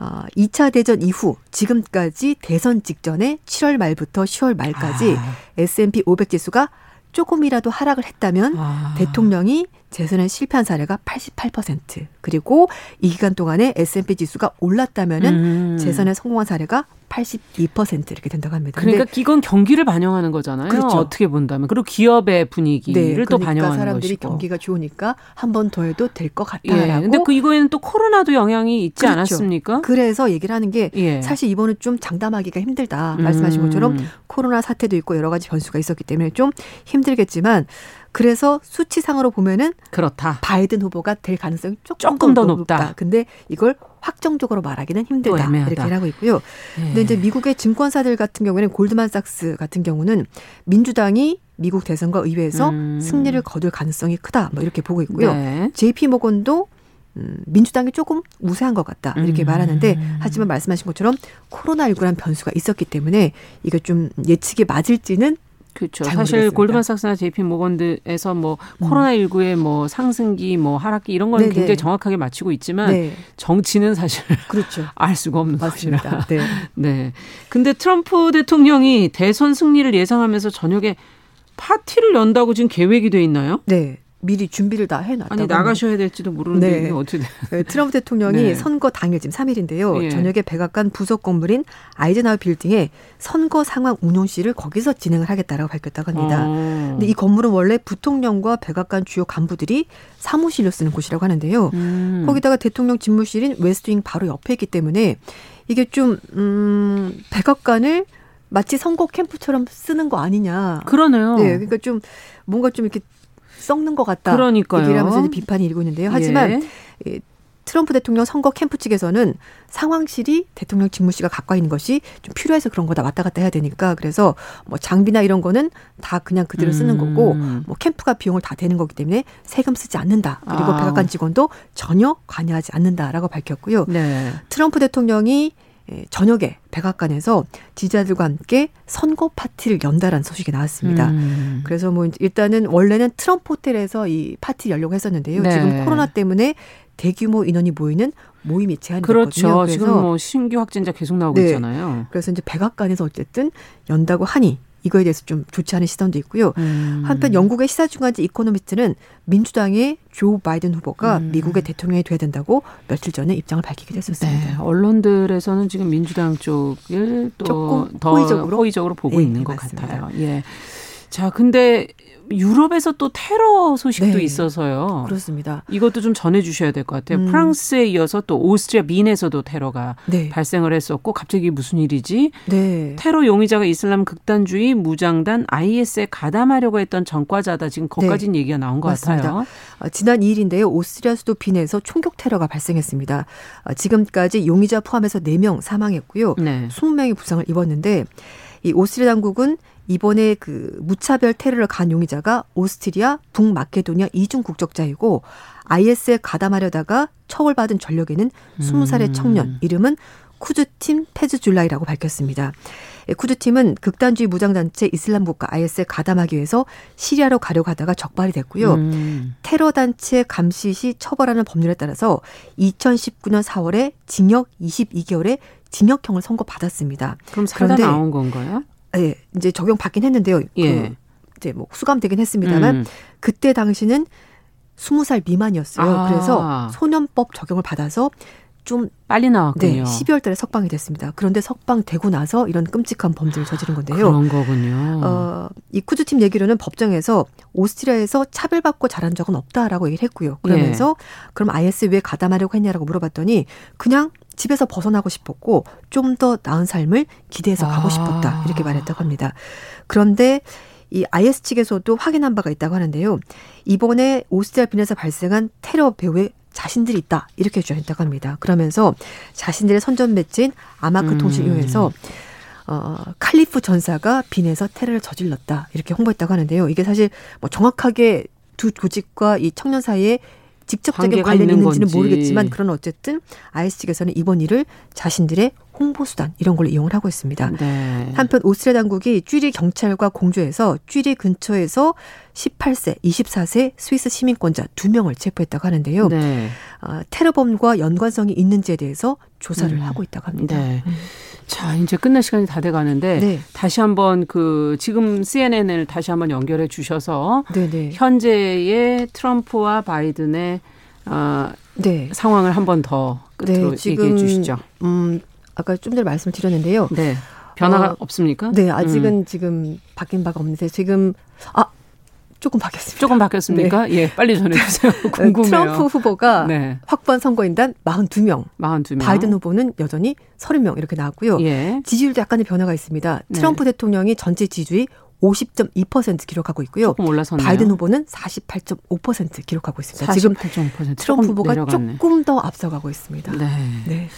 어, 2차 대전 이후 지금까지 대선 직전에 7월 말부터 10월 말까지 아. S&P 500 지수가 조금이라도 하락을 했다면 아. 대통령이 재선에 실패한 사례가 88% 그리고 이 기간 동안에 S&P 지수가 올랐다면은 음. 재선에 성공한 사례가 82% 이렇게 된다고 합니다. 그러니까 이건 경기를 반영하는 거잖아요. 그렇죠. 어떻게 본다면 그리고 기업의 분위기를 네, 또 그러니까 반영하는 사람들이 것이고. 경기가 좋으니까 한 번 더 해도 될 것 같다라고. 예, 근데 그 이거에는 또 코로나도 영향이 있지 그렇죠. 않았습니까? 그래서 얘기를 하는 게 예. 사실 이번은 좀 장담하기가 힘들다. 말씀하신 음. 것처럼 코로나 사태도 있고 여러 가지 변수가 있었기 때문에 좀 힘들겠지만 그래서 수치상으로 보면은 그렇다. 바이든 후보가 될 가능성이 조금, 조금 더 높다. 높다. 근데 이걸 확정적으로 말하기는 힘들다. 이렇게 하고 있고요. 네. 근데 이제 미국의 증권사들 같은 경우에는 골드만삭스 같은 경우는 민주당이 미국 대선과 의회에서 음. 승리를 거둘 가능성이 크다. 뭐 이렇게 보고 있고요. 네. JP 모건도 음, 민주당이 조금 우세한 것 같다 이렇게 음. 말하는데 하지만 말씀하신 것처럼 코로나19라는 변수가 있었기 때문에 이게 좀 예측이 맞을지는 그렇죠. 사실 골드만삭스나 JP 모건드에서 뭐 음. 코로나 19의 뭐 상승기 뭐 하락기 이런 거는 네네. 굉장히 정확하게 맞추고 있지만 네. 정치는 사실 그렇죠. 알 수가 없는 맞습니다. 네. 네. 근데 트럼프 대통령이 대선 승리를 예상하면서 저녁에 파티를 연다고 지금 계획이 돼 있나요? 네. 미리 준비를 다 해놨다고. 아니 나가셔야 될지도 모르는데 네. 어떻게 네, 트럼프 대통령이 네. 선거 당일 지금 3일인데요. 예. 저녁에 백악관 부속 건물인 아이젠하워 빌딩에 선거 상황 운용실을 거기서 진행을 하겠다라고 밝혔다고 합니다. 어. 근데 이 건물은 원래 부통령과 백악관 주요 간부들이 사무실로 쓰는 곳이라고 하는데요. 음. 거기다가 대통령 집무실인 웨스트윙 바로 옆에 있기 때문에 이게 좀 음, 백악관을 마치 선거 캠프처럼 쓰는 거 아니냐. 그러네요. 네, 그러니까 좀 뭔가 좀 이렇게 썩는 것 같다. 그러니까요. 얘기를 하면서 비판이 일고 있는데요. 하지만 예. 트럼프 대통령 선거 캠프 측에서는 상황실이 대통령 집무실과 가까이 있는 것이 좀 필요해서 그런 거다 왔다 갔다 해야 되니까 그래서 뭐 장비나 이런 거는 다 그냥 그대로 쓰는 음. 거고 뭐 캠프가 비용을 다 대는 거기 때문에 세금 쓰지 않는다 그리고 아. 백악관 직원도 전혀 관여하지 않는다라고 밝혔고요. 네. 트럼프 대통령이 예, 저녁에 백악관에서 지지자들과 함께 선거 파티를 연다라는 소식이 나왔습니다. 음. 그래서 뭐 일단은 원래는 트럼프 호텔에서 이 파티를 열려고 했었는데요. 네. 지금 코로나 때문에 대규모 인원이 모이는 모임이 제한이 그렇죠. 됐거든요. 지금 뭐 신규 확진자 계속 나오고 네. 있잖아요. 그래서 이제 백악관에서 어쨌든 연다고 하니 이거에 대해서 좀 좋지 않은 시선도 있고요. 음. 한편 영국의 시사주간지 이코노미스트는 민주당의 조 바이든 후보가 음. 미국의 대통령이 돼야 된다고 며칠 전에 입장을 밝히기도 했었습니다. 네. 언론들에서는 지금 민주당 쪽을 또 더 호의적으로, 호의적으로 보고 네, 있는 것 맞습니다. 같아요. 예. 자, 근데 유럽에서 또 테러 소식도 네. 있어서요. 그렇습니다. 이것도 좀 전해주셔야 될 것 같아요. 음. 프랑스에 이어서 또 오스트리아 민에서도 테러가 네. 발생을 했었고 갑자기 무슨 일이지? 네. 테러 용의자가 이슬람 극단주의 무장단 IS에 가담하려고 했던 전과자다. 지금 거기까지는 네. 얘기가 나온 것 맞습니다. 같아요. 어, 지난 2일인데요. 오스트리아 수도 빈에서 총격 테러가 발생했습니다. 어, 지금까지 용의자 포함해서 4명 사망했고요. 네. 20명이 부상을 입었는데 이 오스트리아 당국은 이번에 그 무차별 테러를 한 용의자가 오스트리아, 북마케도니아 이중 국적자이고 IS에 가담하려다가 처벌받은 전력 있는 음. 20살의 청년, 이름은 쿠즈팀 페즈줄라이라고 밝혔습니다. 예, 쿠즈팀은 극단주의 무장단체 이슬람 국가 IS에 가담하기 위해서 시리아로 가려고 하다가 적발이 됐고요. 음. 테러단체 감시 시 처벌하는 법률에 따라서 2019년 4월에 징역 22개월의 징역형을 선고받았습니다. 그럼 살다 나온 건가요? 예, 이제 적용 받긴 했는데요. 그 예. 그 이제 뭐 수감되긴 했습니다만 음. 그때 당시는 20살 미만이었어요. 아. 그래서 소년법 적용을 받아서 좀 빨리 나왔군요. 네, 12월 달에 석방이 됐습니다. 그런데 석방되고 나서 이런 끔찍한 범죄를 저지른 건데요. 그런 거군요. 어, 이 쿠즈팀 얘기로는 법정에서 오스트리아에서 차별받고 자란 적은 없다라고 얘기를 했고요. 그러면서 예. 그럼 IS 왜 가담하려고 했냐라고 물어봤더니 그냥 집에서 벗어나고 싶었고 좀 더 나은 삶을 기대해서 가고 아. 싶었다 이렇게 말했다고 합니다. 그런데 이 IS 측에서도 확인한 바가 있다고 하는데요. 이번에 오스트리아 빈에서 발생한 테러 배후에 자신들이 있다 이렇게 주장했다고 합니다. 그러면서 자신들의 선전 매체인 아마크 음. 통신 이용해서 어, 칼리프 전사가 빈에서 테러를 저질렀다 이렇게 홍보했다고 하는데요. 이게 사실 뭐 정확하게 두 조직과 이 청년 사이에 직접적인 관련이 있는지는. 모르겠지만 그런 어쨌든 IS 측에서는 이번 일을 자신들의 홍보 수단 이런 걸로 이용을 하고 있습니다. 네. 한편 오스트리아 당국이 쥐리 경찰과 공조해서 쥐리 근처에서 18세, 24세 스위스 시민권자 2명을 체포했다고 하는데요. 네. 어, 테러범과 연관성이 있는지에 대해서 조사를 음. 하고 있다고 합니다. 네. 음. 자, 이제 끝날 시간이 다 돼 가는데 네. 다시 한번 그 지금 CNN을 다시 한번 연결해 주셔서 네네. 네. 현재의 트럼프와 바이든의 어, 네. 상황을 한번 더 끝으로 네, 지금, 얘기해 주시죠. 음, 아까 좀 전에 말씀을 드렸는데요. 네. 변화가 어, 없습니까? 네, 아직은 음. 지금 바뀐 바가 없는데 지금 아 조금 바뀌었습니다. 조금 바뀌었습니까? 네. 예, 빨리 전해주세요. 궁금해요. 트럼프 후보가 네. 확보한 선거인단 42명. 42명. 바이든 후보는 여전히 30명 이렇게 나왔고요. 예. 지지율도 약간의 변화가 있습니다. 네. 트럼프 대통령이 전체 지지율이 50.2% 기록하고 있고요. 조금 올라섰네요. 바이든 후보는 48.5% 기록하고 있습니다. 48.5%. 지금 트럼프 후보가 내려갔네. 조금 더 앞서가고 있습니다. 네.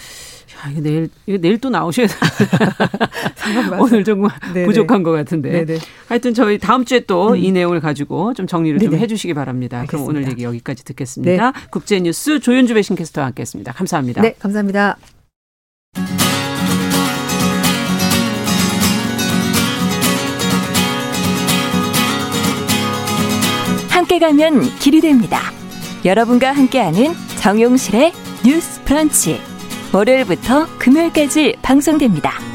네. 야, 이거 내일, 이거 내일 또 나오셔야 돼. 오늘 조금 네네. 부족한 것 같은데. 네네. 하여튼 저희 다음 주에 또이 음. 내용을 가지고 좀 정리를 네네. 좀 해주시기 바랍니다. 알겠습니다. 그럼 오늘 얘기 여기까지 듣겠습니다. 네. 국제뉴스 조윤주 배신캐스터와 함께 했습니다. 감사합니다. 네, 감사합니다. 함께 가면 길이 됩니다. 여러분과 함께하는 정용실의 뉴스 프런치. 월요일부터 금요일까지 방송됩니다.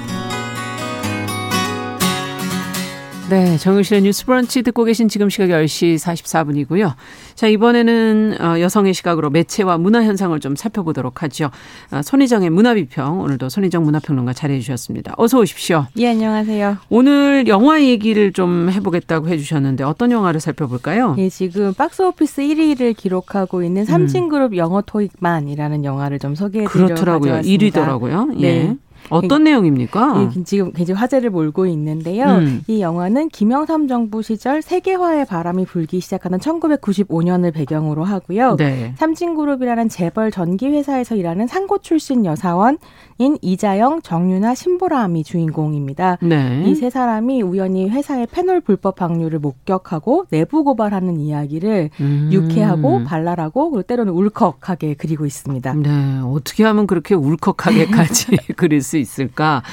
네, 정용실의 뉴스 브런치 듣고 계신 지금 시각 10시 44분이고요. 자, 이번에는 어, 여성의 시각으로 매체와 문화 현상을 좀 살펴보도록 하죠. 어, 손희정의 문화비평, 오늘도 손희정 문화평론가 자리해 주셨습니다. 어서 오십시오. 예, 안녕하세요. 오늘 영화 얘기를 좀 해보겠다고 해주셨는데 어떤 영화를 살펴볼까요? 예, 지금 박스오피스 1위를 기록하고 있는 삼진그룹 음. 영어 토익만이라는 영화를 좀 소개해 드리려고 그렇더라고요. 1위더라고요. 예. 네. 어떤 내용입니까? 지금 굉장히 화제를 몰고 있는데요. 음. 이 영화는 김영삼 정부 시절 세계화의 바람이 불기 시작하는 1995년을 배경으로 하고요. 네. 삼진그룹이라는 재벌 전기 회사에서 일하는 상고 출신 여사원 인 이자영, 정유나, 신보람이 주인공입니다. 네. 이세 사람이 우연히 회사의 패널 불법 방류를 목격하고 내부 고발하는 이야기를 음. 유쾌하고 발랄하고 그리고 때로는 울컥하게 그리고 있습니다. 네, 어떻게 하면 그렇게 울컥하게까지 그릴 수 있을까?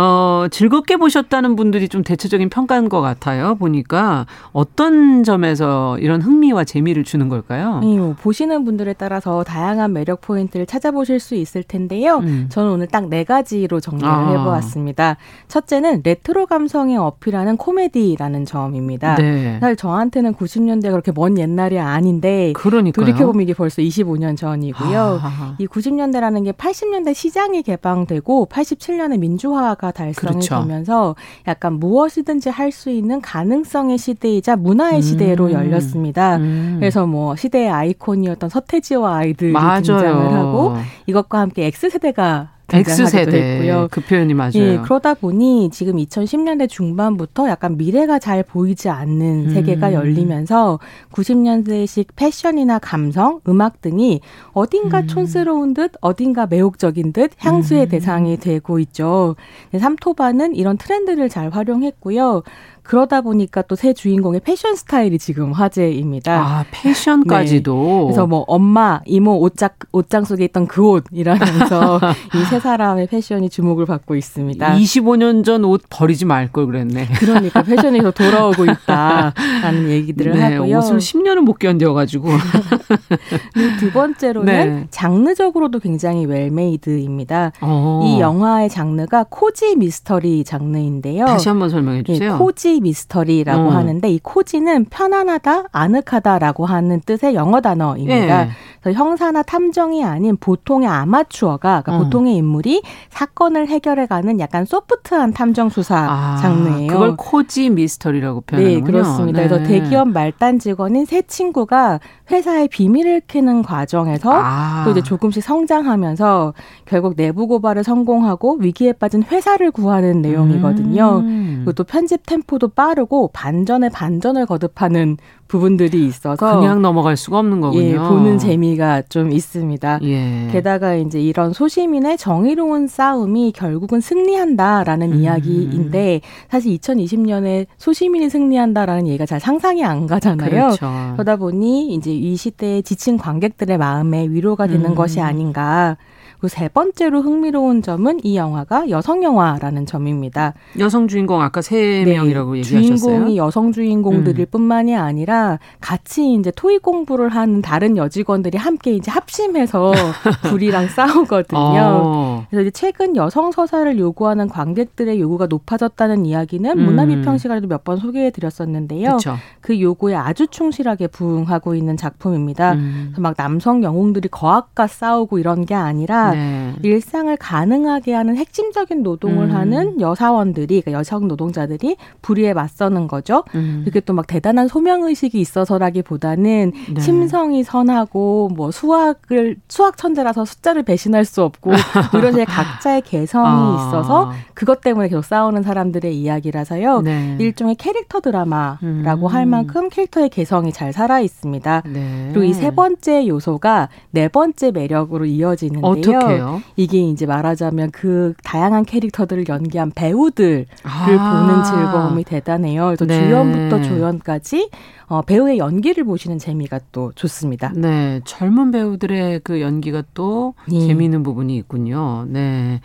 어, 즐겁게 보셨다는 분들이 좀 대체적인 평가인 것 같아요. 보니까 어떤 점에서 이런 흥미와 재미를 주는 걸까요? 네, 뭐 보시는 분들에 따라서 다양한 매력 포인트를 찾아보실 수 있을 텐데요. 음. 저는 오늘 딱 네 가지로 정리를 아. 해보았습니다. 첫째는 레트로 감성에 어필하는 코미디라는 점입니다. 네. 사실 저한테는 90년대 그렇게 먼 옛날이 아닌데 그러니까요. 돌이켜보면 이게 벌써 25년 전이고요. 아. 이 90년대라는 게 80년대 시장이 개방되고 87년에 민주화가 달성이 그렇죠. 되면서 약간 무엇이든지 할 수 있는 가능성의 시대이자 문화의 음. 시대로 열렸습니다. 음. 그래서 뭐 시대의 아이콘이었던 서태지와 아이들이 맞아요. 등장을 하고 이것과 함께 X세대가 X세대 했고요. 그 표현이 맞아요. 예, 그러다 보니 지금 2010년대 중반부터 약간 미래가 잘 보이지 않는 음. 세계가 열리면서 90년대식 패션이나 감성, 음악 등이 어딘가 음. 촌스러운 듯 어딘가 매혹적인 듯 향수의 음. 대상이 되고 있죠. 삼토바는 이런 트렌드를 잘 활용했고요. 그러다 보니까 또 새 주인공의 패션 스타일이 지금 화제입니다. 아, 패션까지도. 네. 그래서 뭐 엄마, 이모 옷장 옷장 속에 있던 그 옷이라면서 이 세 사람의 패션이 주목을 받고 있습니다. 25년 전 옷 버리지 말 걸 그랬네. 그러니까 패션에서 돌아오고 있다라는 얘기들을 네, 하고요. 옷을 10년은 못 견뎌 가지고. 두 번째로는 네. 장르적으로도 굉장히 웰메이드입니다. 어. 이 영화의 장르가 코지 미스터리 장르인데요. 다시 한번 설명해 주세요. 예, 코지 미스터리라고 음. 하는데 이 코지는 편안하다, 아늑하다라고 하는 뜻의 영어 단어입니다. 예. 형사나 탐정이 아닌 보통의 아마추어가 그러니까 음. 보통의 인물이 사건을 해결해가는 약간 소프트한 탐정 수사 아, 장르예요. 그걸 코지 미스터리라고 표현하는군요. 네, 그렇습니다. 네. 그래서 대기업 말단 직원인 세 친구가 회사의 비밀을 캐는 과정에서 아. 또 이제 조금씩 성장하면서 결국 내부 고발을 성공하고 위기에 빠진 회사를 구하는 내용이거든요. 음. 그리고 또 편집 템포도 빠르고 반전에 반전을 거듭하는 부분들이 있어서 그냥 넘어갈 수가 없는 거군요. 예, 보는 재미가 좀 있습니다. 예. 게다가 이제 이런 소시민의 정의로운 싸움이 결국은 승리한다라는 음. 이야기인데 사실 2020년에 소시민이 승리한다라는 얘기가 잘 상상이 안 가잖아요. 그렇죠. 그러다 보니 이제 이 시대에 지친 관객들의 마음에 위로가 되는 음. 것이 아닌가. 그세 번째로 흥미로운 점은 이 영화가 여성 영화라는 점입니다. 여성 주인공 아까 세 네, 명이라고 얘기하셨어요. 주인공이 여성 주인공들일 음. 뿐만이 아니라 같이 이제 토익 공부를 하는 다른 여직원들이 함께 이제 합심해서 불이랑 싸우거든요. 어. 그래서 이제 최근 여성 서사를 요구하는 관객들의 요구가 높아졌다는 이야기는 음. 문화비평 시간에도 몇 번 소개해 드렸었는데요. 그 요구에 아주 충실하게 부응하고 있는 작품입니다. 음. 막 남성 영웅들이 거학과 싸우고 이런 게 아니라 네. 일상을 가능하게 하는 핵심적인 노동을 음. 하는 여사원들이 그러니까 여성 노동자들이 불의에 맞서는 거죠. 음. 그게 또 막 대단한 소명 의식이 있어서라기보다는 네. 심성이 선하고 뭐 수학을 수학 천재라서 숫자를 배신할 수 없고 이런 제 각자의 개성이 아. 있어서 그것 때문에 계속 싸우는 사람들의 이야기라서요. 네. 일종의 캐릭터 드라마라고 음. 할 만큼 캐릭터의 개성이 잘 살아 있습니다. 네. 그리고 이 세 번째 요소가 네 번째 매력으로 이어지는데요. 어떡해요? 이게 이제 말하자면 그 다양한 캐릭터들을 연기한 배우들을 아. 보는 즐거움이 대단해요. 그래서 네. 주연부터 조연까지 어, 배우의 연기를 보시는 재미가 또 좋습니다. 네, 젊은 배우들의 그 연기가 또 네. 재미있는 부분이 있군요. 네.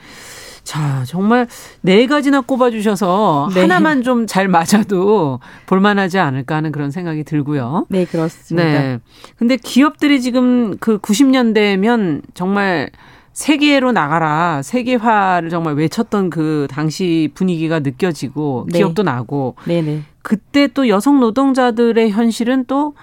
자, 정말 네 가지나 꼽아주셔서 네. 하나만 좀 잘 맞아도 볼만하지 않을까 하는 그런 생각이 들고요. 네, 그렇습니다. 네. 근데 기업들이 지금 그 90년대면 정말 세계로 나가라 세계화를 정말 외쳤던 그 당시 분위기가 느껴지고 네. 기억도 나고 네네. 그때 또 여성 노동자들의 현실은 또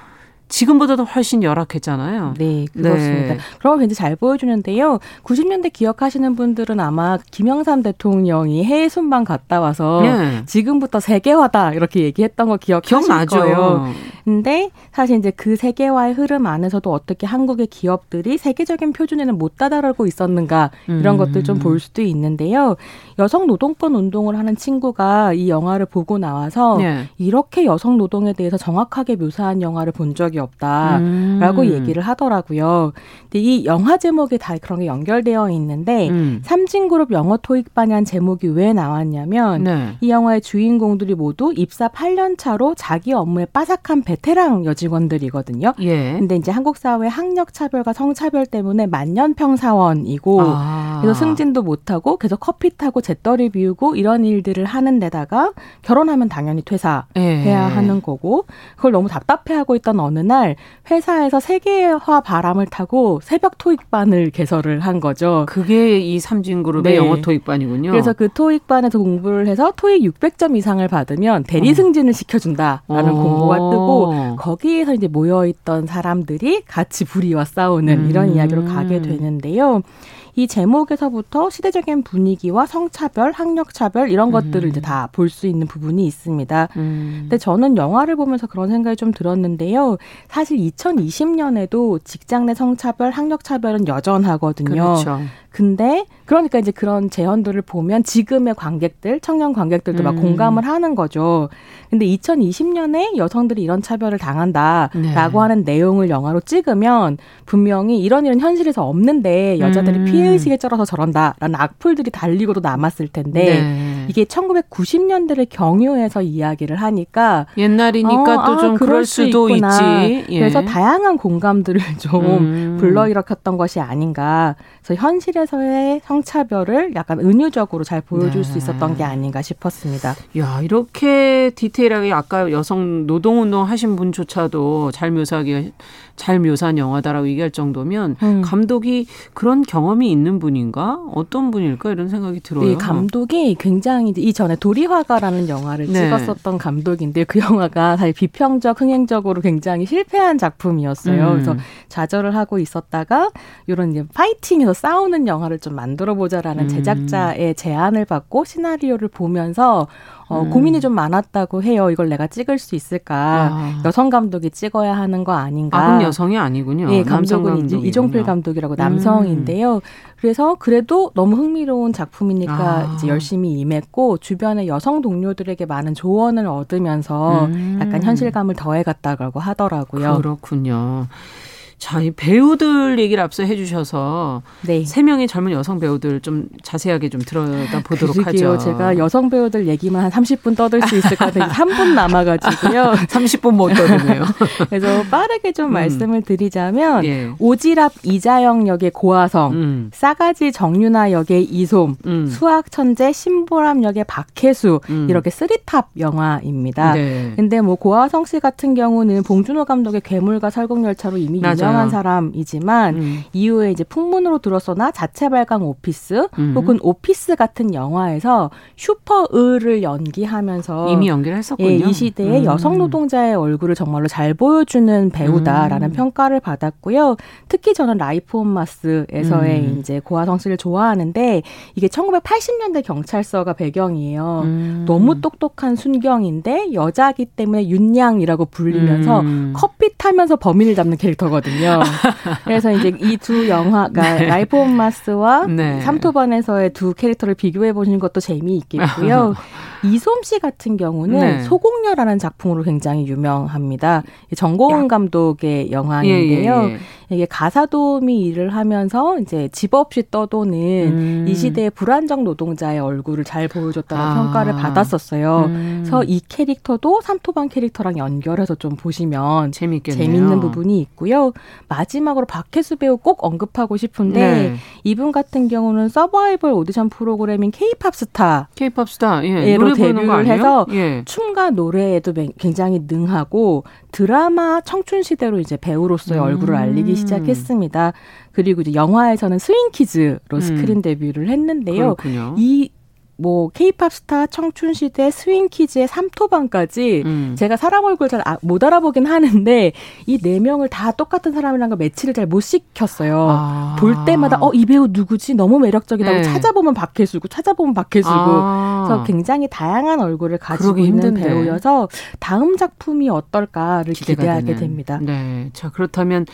지금보다도 훨씬 열악했잖아요. 네, 그렇습니다. 네. 그런 걸 굉장히 잘 보여주는데요. 90년대 기억하시는 분들은 아마 김영삼 대통령이 해외 순방 갔다 와서 네. 지금부터 세계화다 이렇게 얘기했던 거 기억하실 기억나죠. 거예요. 근데 사실 이제 그 세계화의 흐름 안에서도 어떻게 한국의 기업들이 세계적인 표준에는 못 다다르고 있었는가 이런 음. 것들 좀 볼 수도 있는데요. 여성 노동권 운동을 하는 친구가 이 영화를 보고 나와서 네. 이렇게 여성 노동에 대해서 정확하게 묘사한 영화를 본 적이 없다라고 음. 얘기를 하더라고요. 근데 이 영화 제목에 다 그런 게 연결되어 있는데 음. 삼진그룹 영어 토익반이란 제목이 왜 나왔냐면 네. 이 영화의 주인공들이 모두 입사 8년 차로 자기 업무에 빠삭한 베테랑 여직원들이거든요. 예. 근데 이제 한국 사회 학력 차별과 성차별 때문에 만년평 사원이고 아. 그래서 승진도 못 하고 계속 커피 타고 재떨이 비우고 이런 일들을 하는 데다가 결혼하면 당연히 퇴사해야 예. 하는 거고 그걸 너무 답답해하고 있던 어느 날 회사에서 세계화 바람을 타고 새벽 토익반을 개설을 한 거죠. 그게 이 삼진그룹의 네. 영어 토익반이군요. 그래서 그 토익반에서 공부를 해서 토익 600점 이상을 받으면 대리 어. 승진을 시켜준다라는 어. 공고가 뜨고 거기에서 이제 모여 있던 사람들이 같이 불의와 싸우는 음. 이런 이야기로 가게 되는데요. 이 제목에서부터 시대적인 분위기와 성차별, 학력차별 이런 음. 것들을 이제 다 볼 수 있는 부분이 있습니다. 음. 근데 저는 영화를 보면서 그런 생각이 좀 들었는데요. 사실 2020년에도 직장 내 성차별, 학력차별은 여전하거든요. 그렇죠. 근데 그러니까 이제 그런 재현들을 보면 지금의 관객들, 청년 관객들도 음. 막 공감을 하는 거죠. 근데 2020년에 여성들이 이런 차별을 당한다라고 네. 하는 내용을 영화로 찍으면 분명히 이런 이런 현실에서 없는데 여자들이 음. 피해 의식에 쩔어서 저런다라는 악플들이 달리고도 남았을 텐데 네. 이게 1990년대를 경유해서 이야기를 하니까 옛날이니까 어, 또좀 아, 그럴 수도 있구나. 있지. 예. 그래서 다양한 공감들을 좀 음. 불러일으켰던 것이 아닌가. 그래서 현실에서의 성차별을 약간 은유적으로 잘 보여줄 네. 수 있었던 게 아닌가 싶었습니다. 야 이렇게 디테일하게 아까 여성 노동운동 하신 분조차도 잘 묘사하기 잘 묘사한 영화다라고 얘기할 정도면 음. 감독이 그런 경험이 있는 분인가 어떤 분일까 이런 생각이 들어요. 네, 감독이 굉장히 이전에 도리화가라는 영화를 네. 찍었었던 감독인데 그 영화가 사실 비평적 흥행적으로 굉장히 실패한 작품이었어요. 음. 그래서 좌절을 하고 있었다가 이런 이제 파이팅에서 싸우는 영화를 좀 만들어 보자라는 음. 제작자의 제안을 받고 시나리오를 보면서 어, 음. 고민이 좀 많았다고 해요. 이걸 내가 찍을 수 있을까? 아. 여성 감독이 찍어야 하는 거 아닌가? 아, 그럼 여성이 아니군요. 네, 감독은 이제 이종필 감독이라고 남성인데요. 음. 그래서 그래도 너무 흥미로운 작품이니까 아. 이제 열심히 임했고 주변의 여성 동료들에게 많은 조언을 얻으면서 음. 약간 현실감을 더해갔다고 하더라고요. 그렇군요. 자, 이 배우들 얘기를 앞서 해주셔서 네. 세 명의 젊은 여성 배우들 좀 자세하게 좀 들어다 보도록 하죠. 제가 여성 배우들 얘기만 한 30분 떠들 수 있을 것 같아요. 3분 남아가지고요. 30분 못 떠드네요. 그래서 빠르게 좀 음. 말씀을 드리자면 예. 오지랖 이자영 역의 고아성, 음. 싸가지 정유나 역의 이솜, 음. 수학 천재 신보람 역의 박혜수 음. 이렇게 three top 영화입니다. 네. 근데 뭐 고아성 씨 같은 경우는 봉준호 감독의 괴물과 설국열차로 이미 유명 유명한 아. 사람이지만 음. 이후에 이제 풍문으로 들었소나 자체 발광 오피스 음. 혹은 오피스 같은 영화에서 슈퍼을을 연기하면서 이미 연기를 했었군요. 예, 이 시대의 음. 여성 노동자의 얼굴을 정말로 잘 보여주는 배우다라는 음. 평가를 받았고요. 특히 저는 라이프 온 마스에서의 음. 이제 고아성 씨를 좋아하는데 이게 1980년대 경찰서가 배경이에요. 음. 너무 똑똑한 순경인데 여자기 때문에 윤양이라고 불리면서 커피 타면서 범인을 잡는 캐릭터거든요. 있거든요. 그래서 이제 이 두 영화가 네. 라이프 온 마스와 네. 삼토반에서의 두 캐릭터를 비교해 보시는 것도 재미있겠고요. 이솜 씨 같은 경우는 네. 소공녀라는 작품으로 굉장히 유명합니다. 전고운 감독의 영화인데요. 예, 예, 예. 이게 가사도우미 일을 하면서 이제 집 없이 떠도는 음. 이 시대의 불안정 노동자의 얼굴을 잘 보여줬다는 아. 평가를 받았었어요. 음. 그래서 이 캐릭터도 삼토반 캐릭터랑 연결해서 좀 보시면 재밌겠네요. 재밌는 부분이 있고요. 마지막으로 박혜수 배우 꼭 언급하고 싶은데 네. 이분 같은 경우는 서바이벌 오디션 프로그램인 K-팝 스타, K-팝 스타, 예, 노래 데뷔를 해서 예. 춤과 노래에도 굉장히 능하고 드라마 청춘 시대로 이제 배우로서의 음. 얼굴을 알리기 시작했습니다. 그리고 이제 영화에서는 스윙키즈로 음. 스크린 데뷔를 했는데요. 그렇군요. 이 뭐 케이팝 스타 청춘 시대 스윙 키즈의 삼토반까지 음. 제가 사람 얼굴 잘 못 아, 알아보긴 하는데 이 네 명을 다 똑같은 사람이라는 걸 매치를 잘 못 시켰어요. 아. 볼 때마다 어 이 배우 누구지? 너무 매력적이다고 네. 찾아보면 박혜수고 찾아보면 박혜수고. 아. 그래서 굉장히 다양한 얼굴을 가지고 있는 힘든데. 배우여서 다음 작품이 어떨까를 기대하게 되는. 됩니다. 네. 자, 그렇다면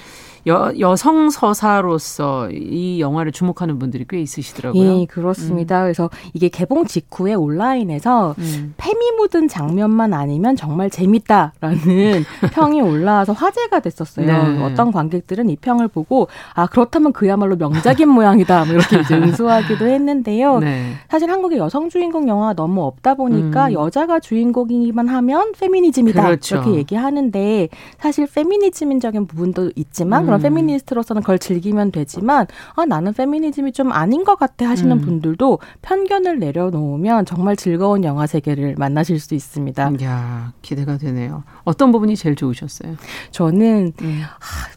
여, 여성 서사로서 이 영화를 주목하는 분들이 꽤 있으시더라고요. 예, 그렇습니다. 음. 그래서 이게 개봉 직후에 온라인에서 음. 페미 묻은 장면만 아니면 정말 재밌다라는 평이 올라와서 화제가 됐었어요. 네. 어떤 관객들은 이 평을 보고 아 그렇다면 그야말로 명작인 모양이다 뭐 이렇게 이제 응수하기도 했는데요. 네. 사실 한국의 여성 주인공 영화가 너무 없다 보니까 음. 여자가 주인공이기만 하면 페미니즘이다 그렇죠. 이렇게 얘기하는데 사실 페미니즘적인 부분도 있지만 그런 음. 페미니스트로서는 그걸 즐기면 되지만 아 나는 페미니즘이 좀 아닌 것 같아 하시는 음. 분들도 편견을 내려놓으면 정말 즐거운 영화 세계를 만나실 수 있습니다. 야 기대가 되네요. 어떤 부분이 제일 좋으셨어요? 저는 음. 하,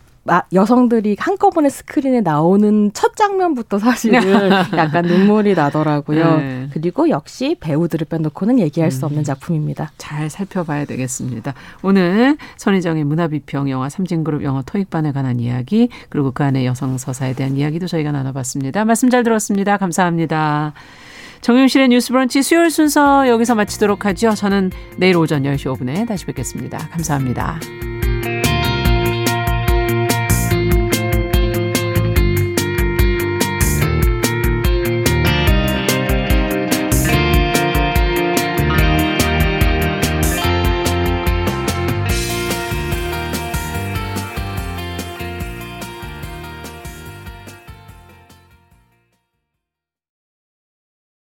여성들이 한꺼번에 스크린에 나오는 첫 장면부터 사실은 약간 눈물이 나더라고요. 네. 그리고 역시 배우들을 빼놓고는 얘기할 수 없는 음. 작품입니다. 잘 살펴봐야 되겠습니다. 오늘 선희정의 문화비평 영화 삼진그룹 영어 토익반에 관한 이야기 그리고 그 안에 여성 서사에 대한 이야기도 저희가 나눠봤습니다. 말씀 잘 들었습니다. 감사합니다. 정용실의 뉴스 브런치 수요일 순서 여기서 마치도록 하죠. 저는 내일 오전 10시 5분에 다시 뵙겠습니다. 감사합니다.